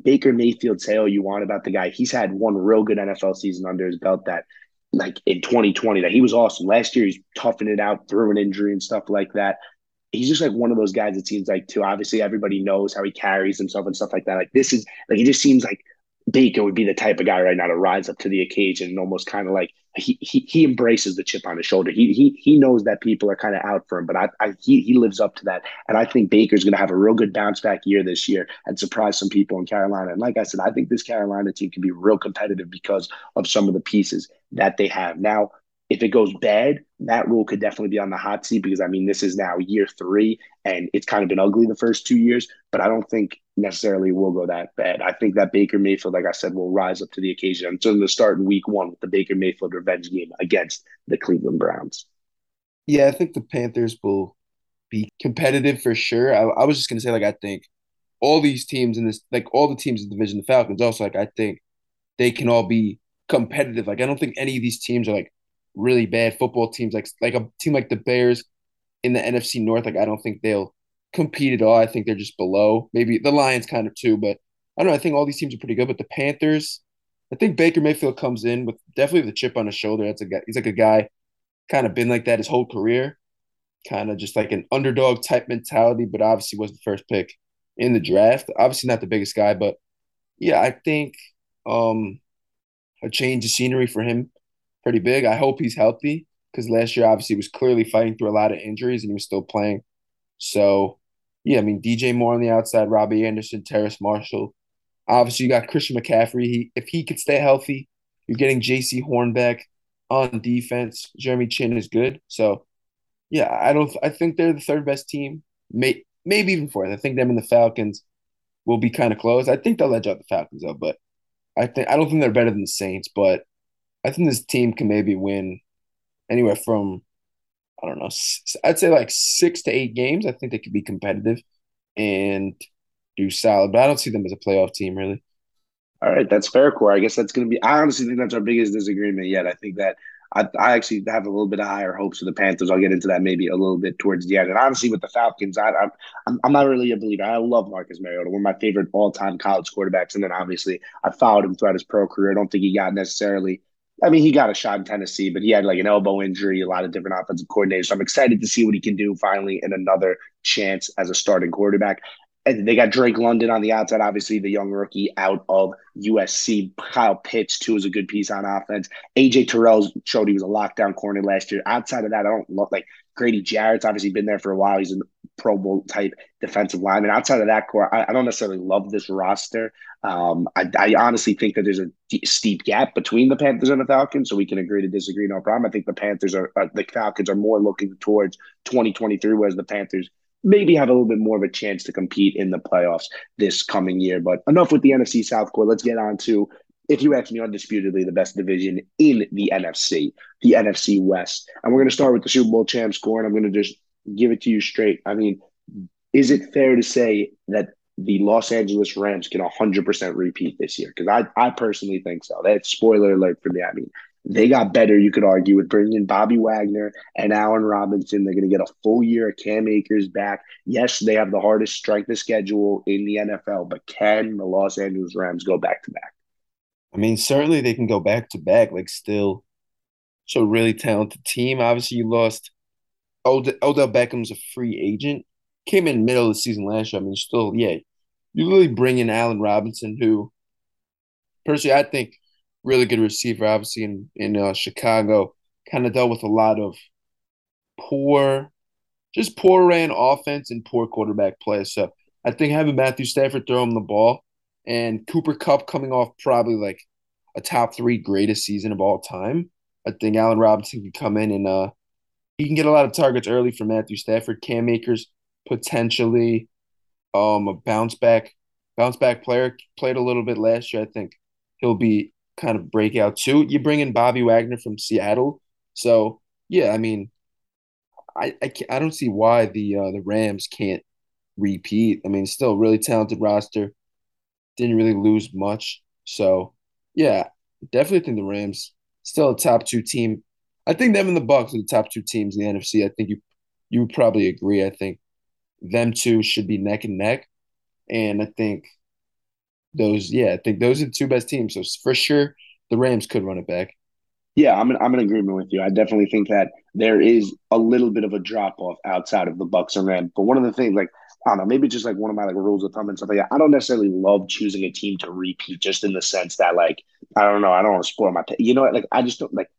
Baker Mayfield, say all you want about the guy. He's had one real good NFL season under his belt that like in 2020 that he was awesome. Last year he's toughing it out through an injury and stuff like that. He's just like one of those guys it seems like too. Obviously everybody knows how he carries himself and stuff like that. Like this is like he just seems like Baker would be the type of guy right now to rise up to the occasion and almost kind of like he, he he embraces the chip on his shoulder. He he he knows that people are kind of out for him, but I, I he he lives up to that. And I think Baker's going to have a real good bounce back year this year and surprise some people in Carolina. And like I said, I think this Carolina team can be real competitive because of some of the pieces that they have. Now, if it goes bad, Matt Rhule could definitely be on the hot seat because I mean this is now year three and it's kind of been ugly the first two years, but I don't think necessarily will go that bad. I think that Baker Mayfield, like I said, will rise up to the occasion. I'm going to start in week one with the Baker Mayfield revenge game against the Cleveland Browns. Yeah, I think the Panthers will be competitive for sure. I, I was just going to say, like, I think all these teams in this, like all the teams in the division, the Falcons also, like, I think they can all be competitive. Like, I don't think any of these teams are like really bad football teams. Like, like a team like the Bears in the NFC North, like, I don't think they'll compete at all. I think they're just below. Maybe the Lions kind of too, but I don't know. I think all these teams are pretty good. But the Panthers, I think Baker Mayfield comes in with definitely the chip on his shoulder. That's a guy. He's like a guy, kind of been like that his whole career, kind of just like an underdog type mentality. But obviously was the first pick in the draft. Obviously not the biggest guy, but yeah, I think um a change of scenery for him pretty big. I hope he's healthy because last year obviously was clearly fighting through a lot of injuries and he was still playing. So yeah, I mean DJ Moore on the outside, Robby Anderson, Terrace Marshall. Obviously, you got Christian McCaffrey. He, if he could stay healthy, you're getting Jaycee Horn back on defense. Jeremy Chinn is good. So, yeah, I don't. I think they're the third best team. May, maybe even fourth. I think them and the Falcons will be kind of close. I think they'll edge out the Falcons though, but I think I don't think they're better than the Saints. But I think this team can maybe win anywhere from I don't know. I'd say like six to eight games. I think they could be competitive and do solid, but I don't see them as a playoff team really. All right, that's fair, Core. I guess that's going to be. I honestly think that's our biggest disagreement yet. I think that I, I actually have a little bit of higher hopes for the Panthers. I'll get into that maybe a little bit towards the end. And honestly, with the Falcons, I, I'm I'm not really a believer. I love Marcus Mariota, one of my favorite all time college quarterbacks. And then obviously, I followed him throughout his pro career. I don't think he got necessarily I mean, he got a shot in Tennessee, but he had like an elbow injury, a lot of different offensive coordinators. So I'm excited to see what he can do finally in another chance as a starting quarterback. And they got Drake London on the outside, obviously the young rookie out of USC. Kyle Pitts too is a good piece on offense. AJ Terrell showed he was a lockdown corner last year. Outside of that, I don't look like Grady Jarrett's obviously been there for a while. He's a Pro Bowl type defensive lineman. Outside of that core, I, I don't necessarily love this roster. Um, I, I, honestly think that there's a steep gap between the Panthers and the Falcons, so we can agree to disagree, no problem. I think the Panthers are, uh, the Falcons are more looking towards 2023, whereas the Panthers maybe have a little bit more of a chance to compete in the playoffs this coming year. But enough with the NFC South core. Let's get on to, if you ask me, undisputedly the best division in the NFC, the NFC West. And we're going to start with the Super Bowl champs and I'm going to just give it to you straight. I mean, is it fair to say that the Los Angeles Rams can 100% repeat this year? Because I, I personally think so. That's spoiler alert for me. I mean, they got better, you could argue, with bringing in Bobby Wagner and Allen Robinson. They're going to get a full year of Cam Akers back. Yes, they have the hardest strength of schedule in the NFL, but can the Los Angeles Rams go back to back? I mean, certainly they can go back to back. Like, still, so really talented team. Obviously, you lost Od- Odell Beckham's a free agent. Came in middle of the season last year. I mean, still, yeah, you really bring in Allen Robinson, who, personally, I think really good receiver, obviously in in uh, Chicago. Kind of dealt with a lot of poor, just poor ran offense and poor quarterback play. So I think having Matthew Stafford throw him the ball and Cooper Kupp coming off probably like a top three greatest season of all time. I think Allen Robinson can come in and uh he can get a lot of targets early for Matthew Stafford. Cam Akers potentially um a bounce back bounce back player. Played a little bit last year. I think he'll be kind of breakout too. You bring in Bobby Wagner from Seattle, so yeah, I mean, I I, I don't see why the uh, the Rams can't repeat. I mean, still really talented roster. Didn't really lose much, so yeah, definitely think the Rams still a top two team. I think them and the Bucs are the top two teams in the NFC. I think you you would probably agree. I think them two should be neck and neck, and I think those yeah, I think those are the two best teams. So for sure, the Rams could run it back. Yeah, I'm in, I'm in agreement with you. I definitely think that there is a little bit of a drop off outside of the Bucs and Rams. But one of the things, like I don't know, maybe just like one of my like rules of thumb and stuff like that. I don't necessarily love choosing a team to repeat, just in the sense that like I don't know, I don't want to spoil my. You know, like I just don't like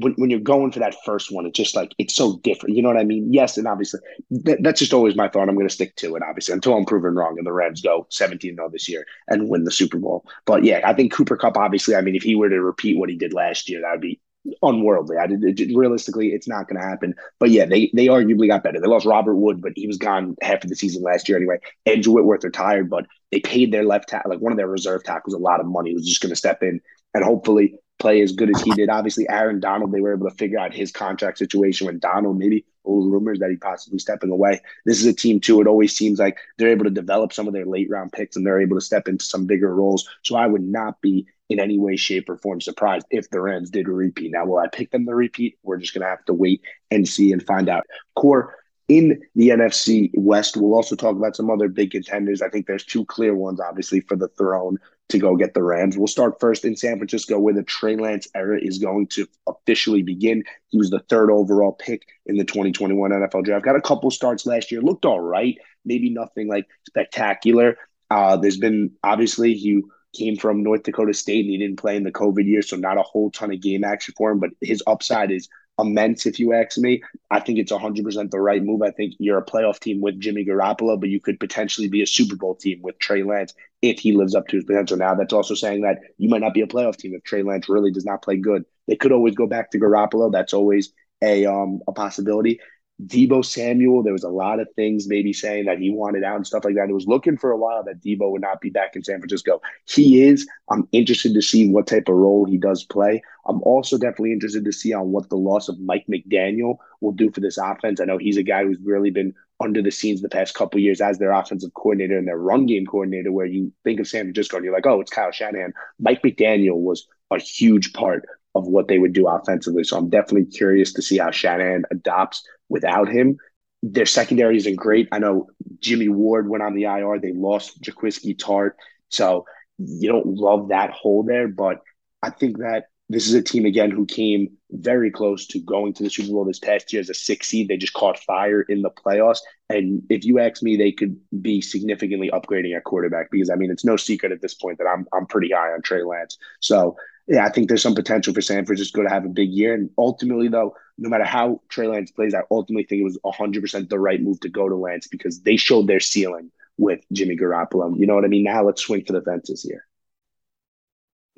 when, when you're going for that first one, it's just like it's so different. You know what I mean? Yes, and obviously that, that's just always my thought. I'm going to stick to it, obviously, until I'm proven wrong and the Rams go 17 0 this year and win the Super Bowl. But yeah, I think Cooper Kupp, obviously, I mean, if he were to repeat what he did last year, that would be unworldly. I did, it, realistically, it's not going to happen. But yeah, they they arguably got better. They lost Robert Wood, but he was gone half of the season last year anyway. Andrew Whitworth retired, but they paid their left tackle, like one of their reserve tackles, a lot of money. Was just going to step in and hopefully play as good as he did. Obviously, Aaron Donald, they were able to figure out his contract situation when Donald maybe old rumors that he possibly stepping away. This is a team too. It always seems like they're able to develop some of their late round picks and they're able to step into some bigger roles. So I would not be in any way, shape, or form surprised if the Rams did repeat. Now, will I pick them to repeat? We're just gonna have to wait and see and find out. Core in the NFC West, we'll also talk about some other big contenders. I think there's two clear ones, obviously, for the throne to go get the Rams. We'll start first in San Francisco, where the Trey Lance era is going to officially begin. He was the third overall pick in the 2021 NFL draft. Got a couple starts last year, looked all right, maybe nothing like spectacular. Uh, there's been obviously he came from North Dakota State and he didn't play in the COVID year, so not a whole ton of game action for him. But his upside is immense, if you ask me. I think it's 100% the right move. I think you're a playoff team with Jimmy Garoppolo, but you could potentially be a Super Bowl team with Trey Lance if he lives up to his potential. Now, that's also saying that you might not be a playoff team if Trey Lance really does not play good. They could always go back to Garoppolo. That's always a um a possibility. Deebo Samuel, there was a lot of things maybe saying that he wanted out and stuff like that. It was looking for a while that Deebo would not be back in San Francisco. He is. I'm interested to see what type of role he does play. I'm also definitely interested to see on what the loss of Mike McDaniel will do for this offense. I know he's a guy who's really been under the scenes the past couple years as their offensive coordinator and their run game coordinator, where you think of San Francisco and you're like, oh, it's Kyle Shanahan. Mike McDaniel was a huge part of what they would do offensively. So I'm definitely curious to see how Shanahan adopts without him. Their secondary isn't great. I know Jimmy Ward went on the IR. They lost Jaquiski Tartt. So you don't love that hole there, but I think that this is a team again who came very close to going to the Super Bowl this past year as a six seed. They just caught fire in the playoffs. And if you ask me, they could be significantly upgrading at quarterback because I mean it's no secret at this point that I'm I'm pretty high on Trey Lance. So yeah, I think there's some potential for San Francisco to have a big year. And ultimately, though, no matter how Trey Lance plays, I ultimately think it was 100% the right move to go to Lance because they showed their ceiling with Jimmy Garoppolo. You know what I mean? Now let's swing for the fences here.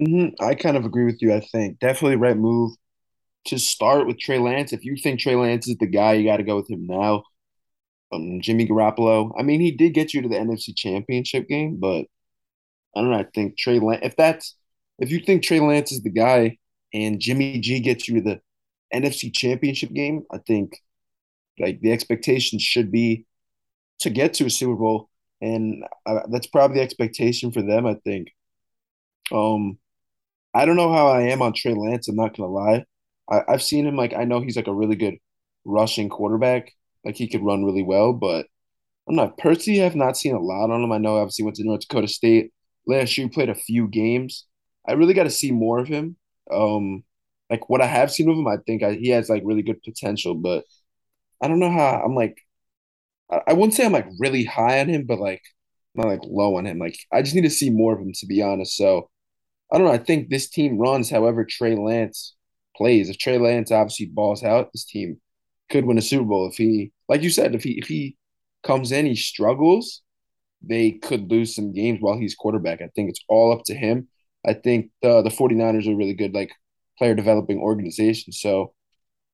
Mm-hmm. I kind of agree with you. I think definitely right move to start with Trey Lance. If you think Trey Lance is the guy, you got to go with him now. Um, Jimmy Garoppolo. I mean, he did get you to the NFC Championship game, but I don't know. I think Trey Lance. If that's if you think Trey Lance is the guy and Jimmy G gets you the NFC Championship game, I think like the expectation should be to get to a Super Bowl, and uh, that's probably the expectation for them. I think. Um, I don't know how I am on Trey Lance. I'm not gonna lie. I, I've seen him like I know he's like a really good rushing quarterback. Like he could run really well, but I'm not personally. I've not seen a lot on him. I know obviously went to North Dakota State last year. Played a few games. I really got to see more of him. Um, like what I have seen of him, I think I, he has like really good potential, but I don't know how I'm like. I, I wouldn't say I'm like really high on him, but like not like low on him. Like I just need to see more of him to be honest. So I don't know. I think this team runs however Trey Lance plays. If Trey Lance obviously balls out, this team could win a Super Bowl. If he, like you said, if he if he comes in, he struggles, they could lose some games while he's quarterback. I think it's all up to him. I think the the 49ers are really good like player developing organization. So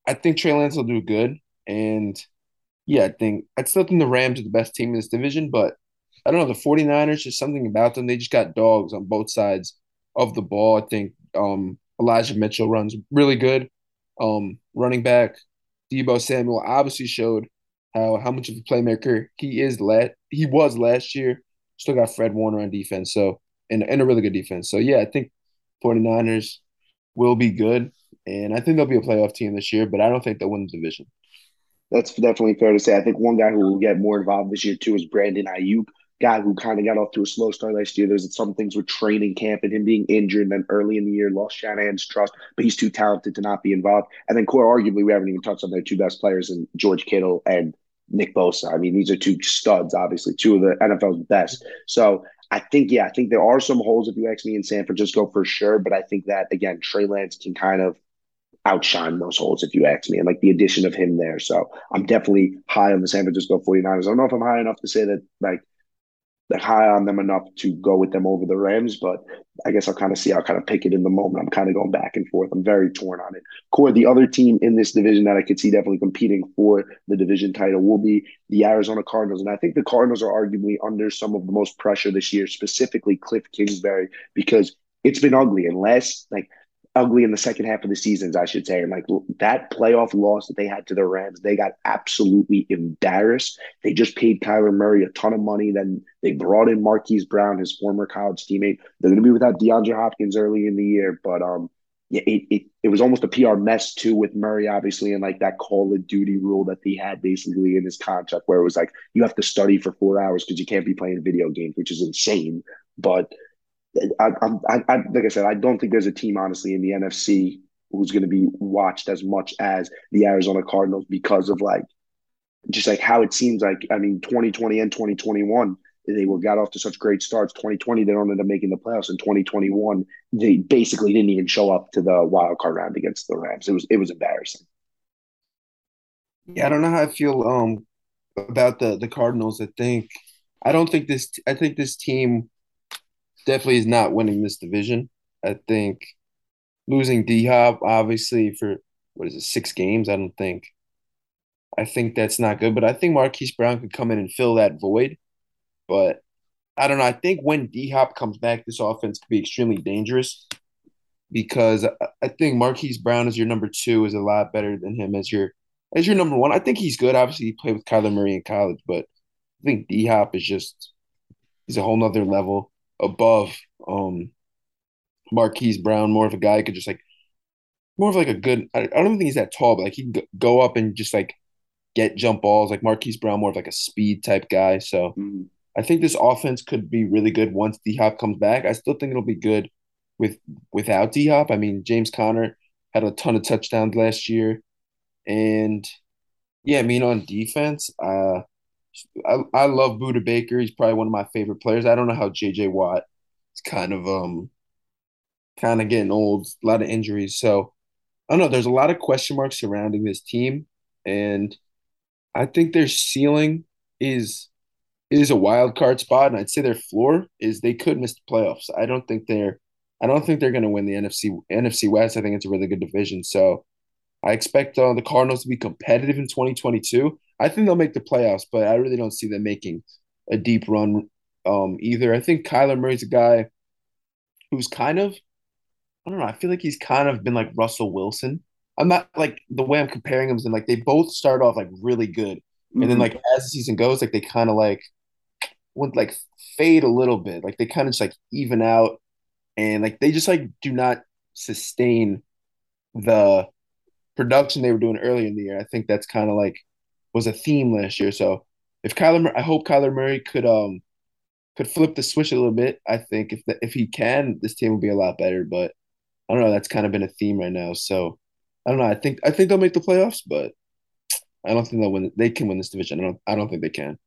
I think Trey Lance will do good. And yeah, I think I still think the Rams are the best team in this division, but I don't know, the 49ers, just something about them. They just got dogs on both sides of the ball. I think um, Elijah Mitchell runs really good. Um, running back Deebo Samuel obviously showed how how much of a playmaker he is. Last he was last year. Still got Fred Warner on defense, so and, and a really good defense. So yeah, I think 49ers will be good. And I think they'll be a playoff team this year, but I don't think they'll win the division. That's definitely fair to say. I think one guy who will get more involved this year too is Brandon Aiyuk, guy who kind of got off to a slow start last year. There's some things with training camp and him being injured, and then early in the year lost Shanahan's trust, but he's too talented to not be involved. And then core, arguably, we haven't even touched on their two best players in George Kittle and Nick Bosa. I mean, these are two studs, obviously, two of the NFL's best. So I think, yeah, I think there are some holes if you ask me in San Francisco for sure. But I think that again, Trey Lance can kind of outshine those holes if you ask me, and like the addition of him there. So I'm definitely high on the San Francisco 49ers. I don't know if I'm high enough to say that like like high on them enough to go with them over the Rams, but I guess I'll kind of see. I'll kind of pick it in the moment. I'm kind of going back and forth. I'm very torn on it. Core, the other team in this division that I could see definitely competing for the division title will be the Arizona Cardinals, and I think the Cardinals are arguably under some of the most pressure this year, specifically Cliff Kingsbury, because it's been ugly. And last like ugly in the second half of the seasons, I should say. And like that playoff loss that they had to the Rams, they got absolutely embarrassed. They just paid Kyler Murray a ton of money. Then they brought in Marquise Brown, his former college teammate. They're going to be without DeAndre Hopkins early in the year, but um, yeah, it, it it was almost a PR mess too with Murray, obviously, and like that Call of Duty rule that he had basically in his contract, where it was like you have to study for four hours because you can't be playing video games, which is insane. But I, I, I, like I said, I don't think there's a team, honestly, in the NFC who's going to be watched as much as the Arizona Cardinals because of like just like how it seems like. I mean, 2020 and 2021, they were got off to such great starts. 2020, they don't end up making the playoffs. In 2021, they basically didn't even show up to the wild card round against the Rams. It was it was embarrassing. Yeah, I don't know how I feel um about the the Cardinals. I think I don't think this. I think this team definitely is not winning this division. I think losing D Hop obviously for what is it six games. I don't think. I think that's not good, but I think Marquise Brown could come in and fill that void. But I don't know. I think when D Hop comes back, this offense could be extremely dangerous because I think Marquise Brown as your number two is a lot better than him as your as your number one. I think he's good. Obviously, he played with Kyler Murray in college, but I think D Hop is just he's a whole nother level above um Marquise Brown, more of a guy who could just like more of like a good. I, I don't think he's that tall, but like he can go up and just like get jump balls. Like Marquise Brown, more of like a speed type guy. So mm-hmm. I think this offense could be really good once D Hop comes back. I still think it'll be good with without D Hop. I mean, James Conner had a ton of touchdowns last year, and yeah, I mean on defense, uh, I, I love Budda Baker. He's probably one of my favorite players. I don't know how JJ Watt is kind of um kind of getting old, a lot of injuries. So I don't know. There's a lot of question marks surrounding this team, and I think their ceiling is is a wild card spot, and I'd say their floor is they could miss the playoffs. I don't think they're I don't think they're going to win the NFC NFC West. I think it's a really good division. So I expect uh, the Cardinals to be competitive in 2022. I think they'll make the playoffs, but I really don't see them making a deep run um, either. I think Kyler Murray's a guy who's kind of, I don't know, I feel like he's kind of been like Russell Wilson. I'm not like the way I'm comparing them is like they both start off like really good. Mm-hmm. And then mm-hmm. like as the season goes, like they kind of like would like fade a little bit. Like they kind of just like even out and like they just like do not sustain the production they were doing earlier in the year. I think that's kind of like was a theme last year. So if Kyler, I hope Kyler Murray could um could flip the switch a little bit. I think if the, if he can, this team will be a lot better. But I don't know. That's kind of been a theme right now. So I don't know. I think I think they'll make the playoffs, but I don't think they'll win. They can win this division. I don't. I don't think they can.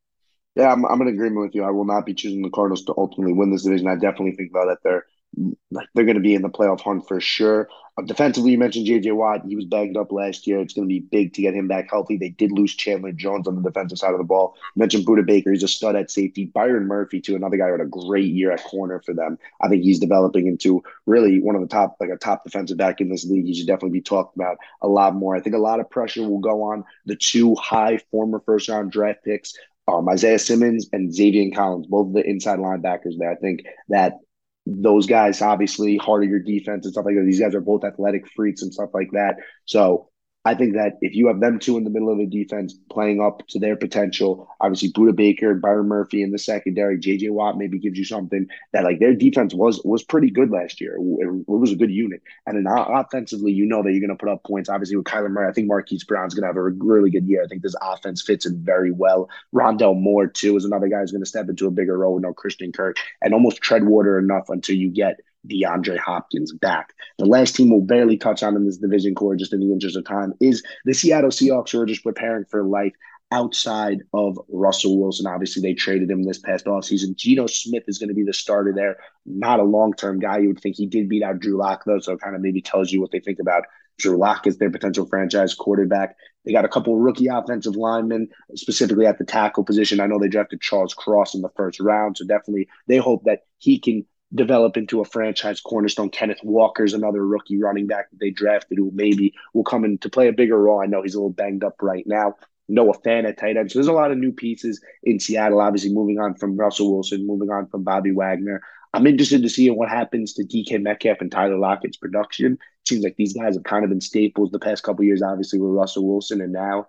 Yeah, I'm, I'm in agreement with you. I will not be choosing the Cardinals to ultimately win this division. I definitely think though that they're they're going to be in the playoff hunt for sure. Uh, defensively, you mentioned J.J. Watt. He was banged up last year. It's going to be big to get him back healthy. They did lose Chandler Jones on the defensive side of the ball. You mentioned Budda Baker. He's a stud at safety. Byron Murphy, too, another guy who had a great year at corner for them. I think he's developing into really one of the top, like a top defensive back in this league. He should definitely be talked about a lot more. I think a lot of pressure will go on the two high former first round draft picks um, Isaiah Simmons and Xavier Collins, both the inside linebackers there. I think that those guys obviously harder your defense and stuff like that. These guys are both athletic freaks and stuff like that. So I think that if you have them two in the middle of the defense playing up to their potential, obviously Budda Baker, and Byron Murphy in the secondary, JJ Watt maybe gives you something that like their defense was was pretty good last year. It, it was a good unit. And then offensively, you know that you're going to put up points. Obviously with Kyler Murray, I think Marquise Brown's going to have a really good year. I think this offense fits in very well. Rondale Moore too is another guy who's going to step into a bigger role. No Christian Kirk and almost tread water enough until you get DeAndre Hopkins back. The last team we'll barely touch on in this division core, just in the interest of time, is the Seattle Seahawks, who are just preparing for life outside of Russell Wilson. Obviously, they traded him this past offseason. Geno Smith is going to be the starter there. Not a long term guy. You would think he did beat out Drew Lock, though, so it kind of maybe tells you what they think about Drew Lock as their potential franchise quarterback. They got a couple rookie offensive linemen, specifically at the tackle position. I know they drafted Charles Cross in the first round, so definitely they hope that he can develop into a franchise cornerstone. Kenneth Walker's another rookie running back that they drafted who maybe will come in to play a bigger role. I know he's a little banged up right now. Noah Fant at tight end. So there's a lot of new pieces in Seattle, obviously moving on from Russell Wilson, moving on from Bobby Wagner. I'm interested to see what happens to DK Metcalf and Tyler Lockett's production. It seems like these guys have kind of been staples the past couple years, obviously with Russell Wilson, and now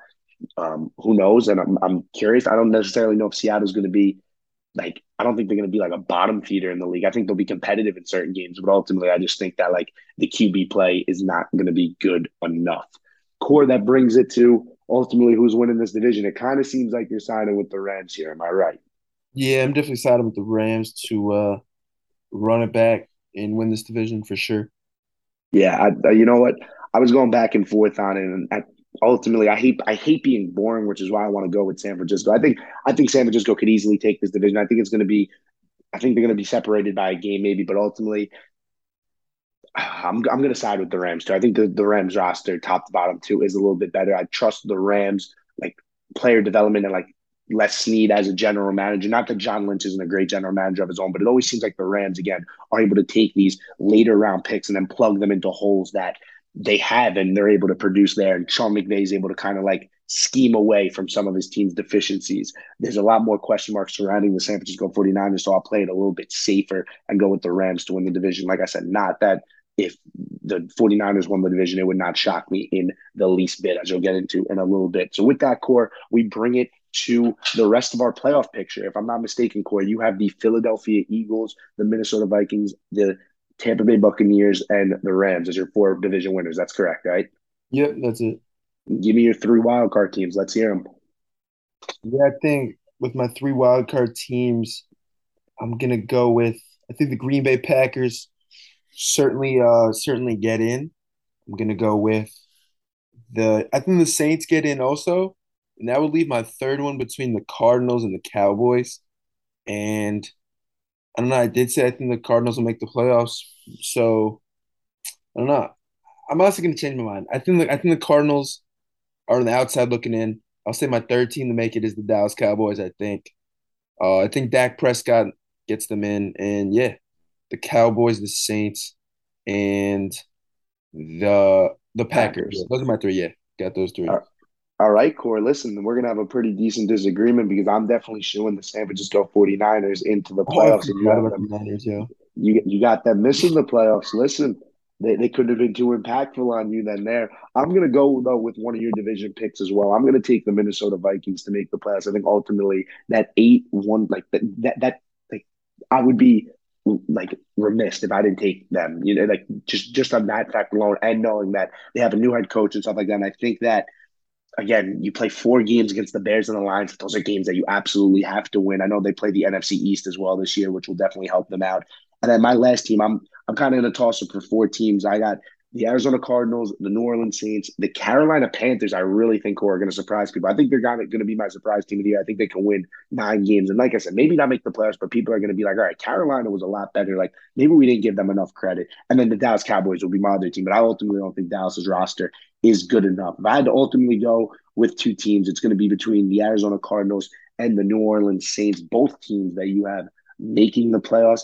um, who knows? And I'm, I'm curious. I don't necessarily know if Seattle's going to be like I don't think they're going to be like a bottom feeder in the league. I think they'll be competitive in certain games, but ultimately, I just think that like the QB play is not going to be good enough. Core that brings it to ultimately who's winning this division. It kind of seems like you're siding with the Rams here. Am I right? Yeah, I'm definitely siding with the Rams to uh, run it back and win this division for sure. Yeah, I, you know what? I was going back and forth on it, and at ultimately I hate I hate being boring, which is why I want to go with San Francisco. I think I think San Francisco could easily take this division. I think it's going to be I think they're going to be separated by a game maybe, but ultimately I'm I'm going to side with the Rams too. I think the, the Rams roster top to bottom too is a little bit better. I trust the Rams like player development and like Les Snead as a general manager. Not that John Lynch isn't a great general manager of his own, but it always seems like the Rams again are able to take these later round picks and then plug them into holes that they have and they're able to produce there. And Sean McVay is able to kind of like scheme away from some of his team's deficiencies. There's a lot more question marks surrounding the San Francisco 49ers, so I'll play it a little bit safer and go with the Rams to win the division. Like I said, not that if the 49ers won the division, it would not shock me in the least bit, as you'll get into in a little bit. So with that core, we bring it to the rest of our playoff picture. If I'm not mistaken, Corey, you have the Philadelphia Eagles, the Minnesota Vikings, the Tampa Bay Buccaneers, and the Rams as your four division winners. That's correct, right? Yep, that's it. Give me your three wild card teams. Let's hear them. Yeah, I think with my three wild card teams, I'm gonna go with I think the Green Bay Packers certainly uh certainly get in. I'm gonna go with the I think the Saints get in also, and that would leave my third one between the Cardinals and the Cowboys. And I don't know. I did say I think the Cardinals will make the playoffs. So I don't know. I'm also going to change my mind. I think the, I think the Cardinals are on the outside looking in. I'll say my third team to make it is the Dallas Cowboys. I think. Uh, I think Dak Prescott gets them in, and yeah, the Cowboys, the Saints, and the the Packers. Those are my three. Yeah, got those three. All right, Core. Listen, we're gonna have a pretty decent disagreement because I'm definitely showing the San Francisco 49ers into the oh, playoffs. Oh, you, got them, yeah. You, you got them missing the playoffs. Listen, they, they couldn't have been too impactful on you then there. I'm gonna go though with one of your division picks as well. I'm gonna take the Minnesota Vikings to make the playoffs. I think ultimately that eight one like that that, that like I would be like remiss if I didn't take them. You know, like just just on that fact alone, and knowing that they have a new head coach and stuff like that. And I think that again, you play four games against the Bears and the Lions. Those are games that you absolutely have to win. I know they play the NFC East as well this year, which will definitely help them out. And then my last team, I'm I'm kind of in a toss up for four teams. I got the Arizona Cardinals, the New Orleans Saints, the Carolina Panthers. I really think who are going to surprise people. I think they're going to be my surprise team of the year. I think they can win nine games, and like I said, maybe not make the playoffs, but people are going to be like, "All right, Carolina was a lot better." Like maybe we didn't give them enough credit. And then the Dallas Cowboys will be my other team, but I ultimately don't think Dallas's roster is good enough. If I had to ultimately go with two teams, it's going to be between the Arizona Cardinals and the New Orleans Saints, both teams that you have making the playoffs.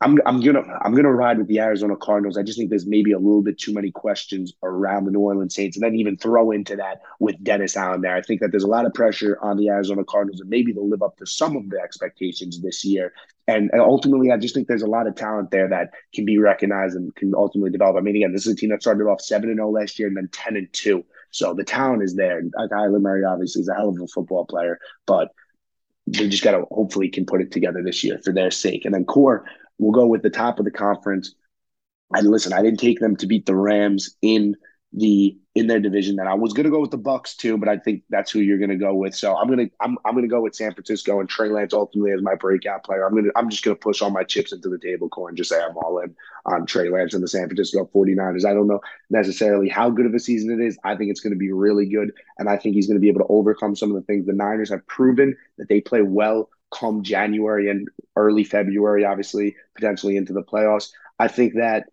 I'm I'm gonna I'm gonna ride with the Arizona Cardinals. I just think there's maybe a little bit too many questions around the New Orleans Saints, and then even throw into that with Dennis Allen there. I think that there's a lot of pressure on the Arizona Cardinals, and maybe they'll live up to some of the expectations this year. And, and ultimately, I just think there's a lot of talent there that can be recognized and can ultimately develop. I mean, again, this is a team that started off seven and zero oh last year, and then ten and two. So the talent is there. Kyler Murray obviously is a hell of a football player, but they just got to hopefully can put it together this year for their sake. And then core, we'll go with the top of the conference. And listen, I didn't take them to beat the Rams in the in their division that I was going to go with the Bucs too, but I think that's who you're going to go with. So I'm going to I'm I'm going to go with San Francisco and Trey Lance ultimately as my breakout player. I'm going to I'm just going to push all my chips into the table and just say I'm all in on Trey Lance and the San Francisco 49ers. I don't know necessarily how good of a season it is. I think it's going to be really good and I think he's going to be able to overcome some of the things the Niners have proven that they play well come January and early February obviously potentially into the playoffs. I think that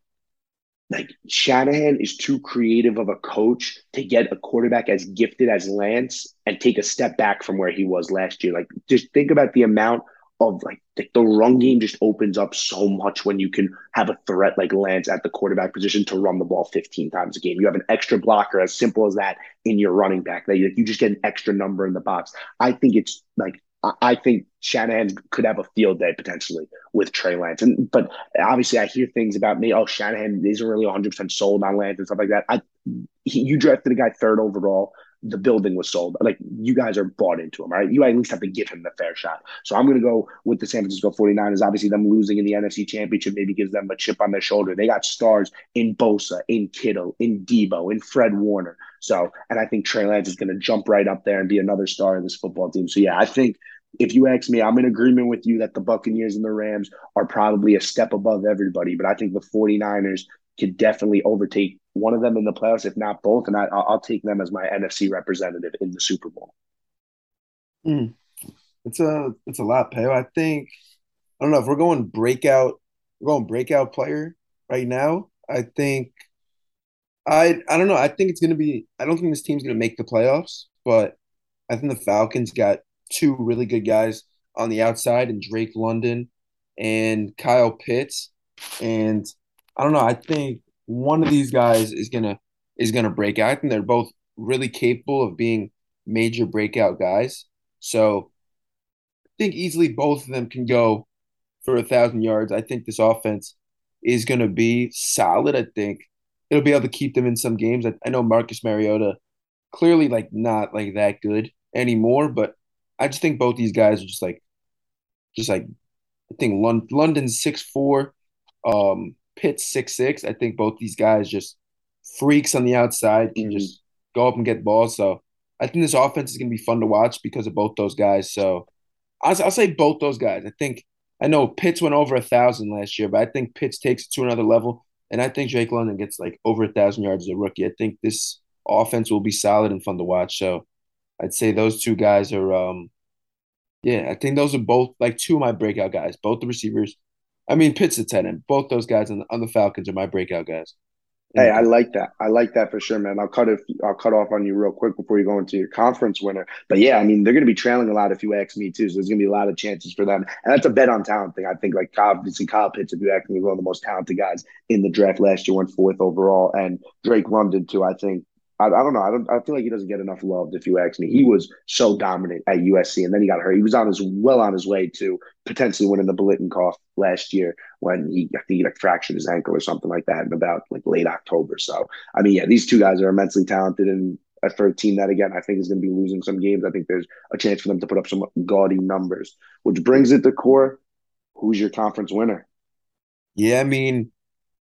like Shanahan is too creative of a coach to get a quarterback as gifted as Lance and take a step back from where he was last year. Like just think about the amount of like the, run game just opens up so much when you can have a threat like Lance at the quarterback position to run the ball 15 times a game. You have an extra blocker as simple as that in your running back that you, you just get an extra number in the box. I think it's like I think Shanahan could have a field day potentially with Trey Lance. And but obviously, I hear things about me. Oh, Shanahan isn't really 100 percent sold on Lance and stuff like that. I he, you drafted a guy third overall. The building was sold. Like you guys are bought into him, right? You at least have to give him the fair shot. So I'm going to go with the San Francisco 49ers. Obviously, them losing in the NFC Championship maybe gives them a chip on their shoulder. They got stars in Bosa, in Kittle, in Deebo, in Fred Warner. So, and I think Trey Lance is going to jump right up there and be another star in this football team. So, yeah, I think if you ask me, I'm in agreement with you that the Buccaneers and the Rams are probably a step above everybody, but I think the 49ers could definitely overtake one of them in the playoffs, if not both. And I, will take them as my NFC representative in the Super Bowl. Mm. It's a it's a lot, Peo. I think I don't know if we're going breakout. We're going breakout player right now. I think I I don't know. I think it's gonna be. I don't think this team's gonna make the playoffs, but I think the Falcons got two really good guys on the outside and Drake London and Kyle Pitts. And I don't know, I think one of these guys is gonna is gonna break out. Think they're both really capable of being major breakout guys. So I think easily both of them can go for a thousand yards. I think this offense is gonna be solid. I think it'll be able to keep them in some games. I, I know Marcus Mariota clearly like not like that good anymore, but I just think both these guys are just like, just like, I think London, London's six four, um, Pitt six six. I think both these guys just freaks on the outside can mm-hmm. just go up and get balls. So I think this offense is going to be fun to watch because of both those guys. So I'll, I'll say both those guys. I think I know Pitts went over a thousand last year, but I think Pitts takes it to another level. And I think Drake London gets like over a thousand yards as a rookie. I think this offense will be solid and fun to watch. So I'd say those two guys are um yeah, I think those are both like two of my breakout guys, both the receivers. I mean, Pitts a 10 and both those guys on the, on the Falcons are my breakout guys. Hey, I like that. I like that for sure, man. I'll cut it. I'll cut off on you real quick before you go into your conference winner. But yeah, I mean, they're going to be trailing a lot if you ask me too. So there's going to be a lot of chances for them, and that's a bet on talent thing. I think like obviously Kyle Pitts, if you ask me, one of the most talented guys in the draft last year, went fourth overall, and Drake London too. I think I, I, don't know. I don't. I feel like he doesn't get enough love. If you ask me, he was so dominant at USC, and then he got hurt. He was on his well on his way to potentially winning the Biletnikoff last year when he I think he like fractured his ankle or something like that in about like late October. So I mean, yeah, these two guys are immensely talented, and for a team that again I think is going to be losing some games, I think there's a chance for them to put up some gaudy numbers. Which brings it to core. Who's your conference winner? Yeah, I mean,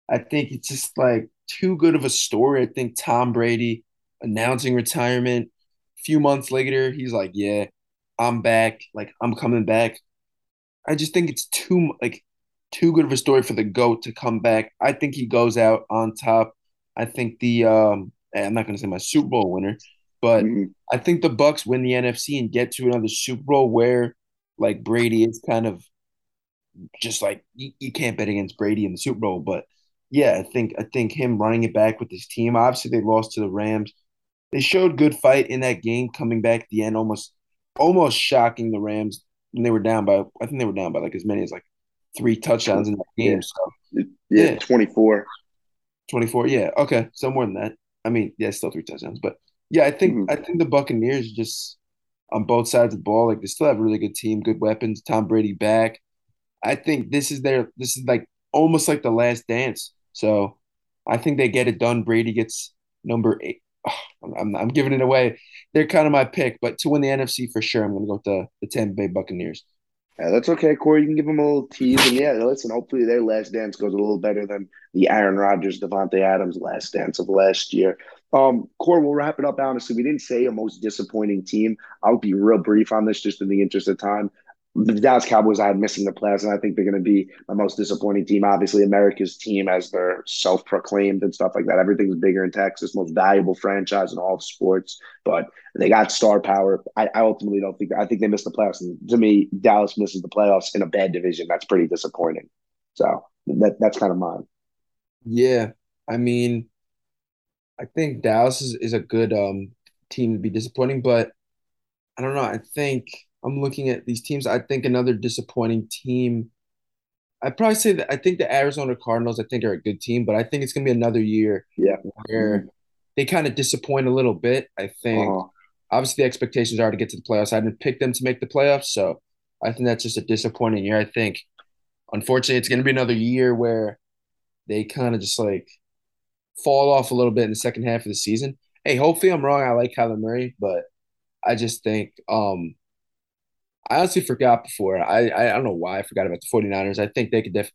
I think it's just like too good of a story. I think Tom Brady announcing retirement. A few months later, he's like, "Yeah, I'm back. Like I'm coming back." I just think it's too like too good of a story for the goat to come back. I think he goes out on top. I think the um I'm not going to say my Super Bowl winner, but mm-hmm. I think the Bucs win the NFC and get to another Super Bowl where like Brady is kind of just like you, you can't bet against Brady in the Super Bowl, but yeah, I think I think him running it back with his team. Obviously, they lost to the Rams they showed good fight in that game, coming back at the end, almost almost shocking the Rams when they were down by I think they were down by like as many as like three touchdowns in that game. Yeah. So Yeah, Yeah. 24. 24. Yeah. Okay. So more than that. I mean, yeah, still three touchdowns. But yeah, I think Mhm. I think the Buccaneers just on both sides of the ball, like they still have a really good team, good weapons, Tom Brady back. I think this is their this is like almost like the last dance. So I think they get it done. Brady gets number eight. I'm, I'm, giving it away. They're kind of my pick, but to win the NFC for sure, I'm going to go with the, the Tampa Bay Buccaneers. Yeah, that's okay, Corey. You can give them a little tease. And yeah, listen, hopefully their last dance goes a little better than the Aaron Rodgers, Davante Adams last dance of last year. Um, Corey, we'll wrap it up. Honestly, we didn't say a most disappointing team. I'll be real brief on this just in the interest of time. The Dallas Cowboys I had missing the playoffs, and I think they're going to be my most disappointing team. Obviously, America's team as they're self-proclaimed and stuff like that. Everything's bigger in Texas, most valuable franchise in all of sports. But they got star power. I, I ultimately don't think I think they missed the playoffs. And to me, Dallas misses the playoffs in a bad division. That's pretty disappointing. So that that's kind of mine. Yeah, I mean, I think Dallas is, is a good um team to be disappointing, but I don't know. I think I'm looking at these teams. I think another disappointing team. I'd probably say that I think the Arizona Cardinals, I think, are a good team, but I think it's gonna be another year Yeah. where they kind of disappoint a little bit. I think Uh-huh. obviously the expectations are to get to the playoffs. I didn't pick them to make the playoffs, so I think that's just a disappointing year. I think unfortunately it's gonna be another year where they kind of just like fall off a little bit in the second half of the season. Hey, hopefully I'm wrong. I like Kyler Murray, but I just think um I honestly forgot before. I I don't know why I forgot about the 49ers. I think they could def-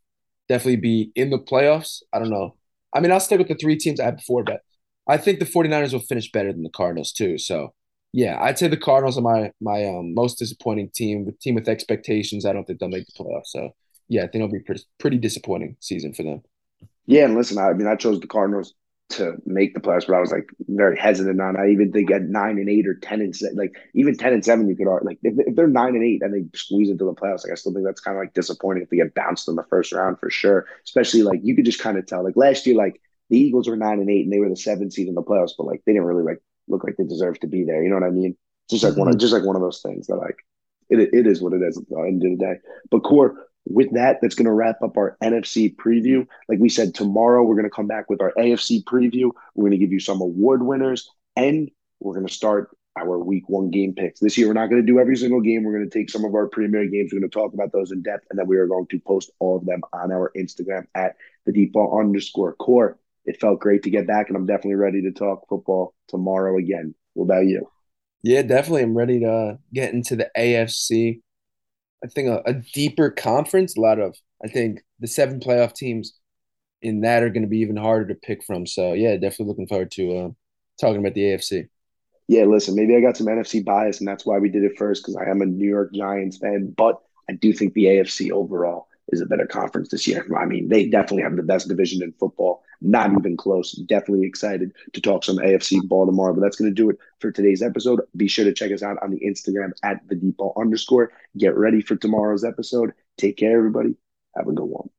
definitely be in the playoffs. I don't know. I mean, I'll stick with the three teams I had before, but I think the 49ers will finish better than the Cardinals too. So, yeah, I'd say the Cardinals are my my um, most disappointing team, the team with expectations. I don't think they'll make the playoffs. So, yeah, I think it'll be pretty, pretty disappointing season for them. Yeah, and listen, I mean, I chose the Cardinals to make the playoffs, but I was like very hesitant on. I even think at nine and eight or ten and seven, like even ten and seven, you could like if, if they're nine and eight and they squeeze into the playoffs, like I still think that's kind of like disappointing if they get bounced in the first round for sure. Especially like you could just kind of tell like last year, like the Eagles were nine and eight and they were the seventh seed in the playoffs, but like they didn't really like look like they deserved to be there. You know what I mean? Just like one of mm-hmm. just like one of those things that like it it is what it is at the end of the day. But Corey with that, that's going to wrap up our NFC preview. Like we said, tomorrow we're going to come back with our AFC preview. We're going to give you some award winners, and we're going to start our week one game picks. This year, we're not going to do every single game. We're going to take some of our premier games. We're going to talk about those in depth, and then we are going to post all of them on our Instagram at the default underscore core. It felt great to get back, and I'm definitely ready to talk football tomorrow again. What about you? Yeah, definitely. I'm ready to get into the AFC. I think a, a deeper conference, a lot of, I think the seven playoff teams in that are going to be even harder to pick from. So, yeah, definitely looking forward to uh, talking about the AFC. Yeah, listen, maybe I got some NFC bias, and that's why we did it first because I am a New York Giants fan, but I do think the AFC overall is a better conference this year. I mean, they definitely have the best division in football. Not even close. Definitely excited to talk some AFC ball tomorrow. But that's going to do it for today's episode. Be sure to check us out on the Instagram at the ball underscore. Get ready for tomorrow's episode. Take care, everybody. Have a good one.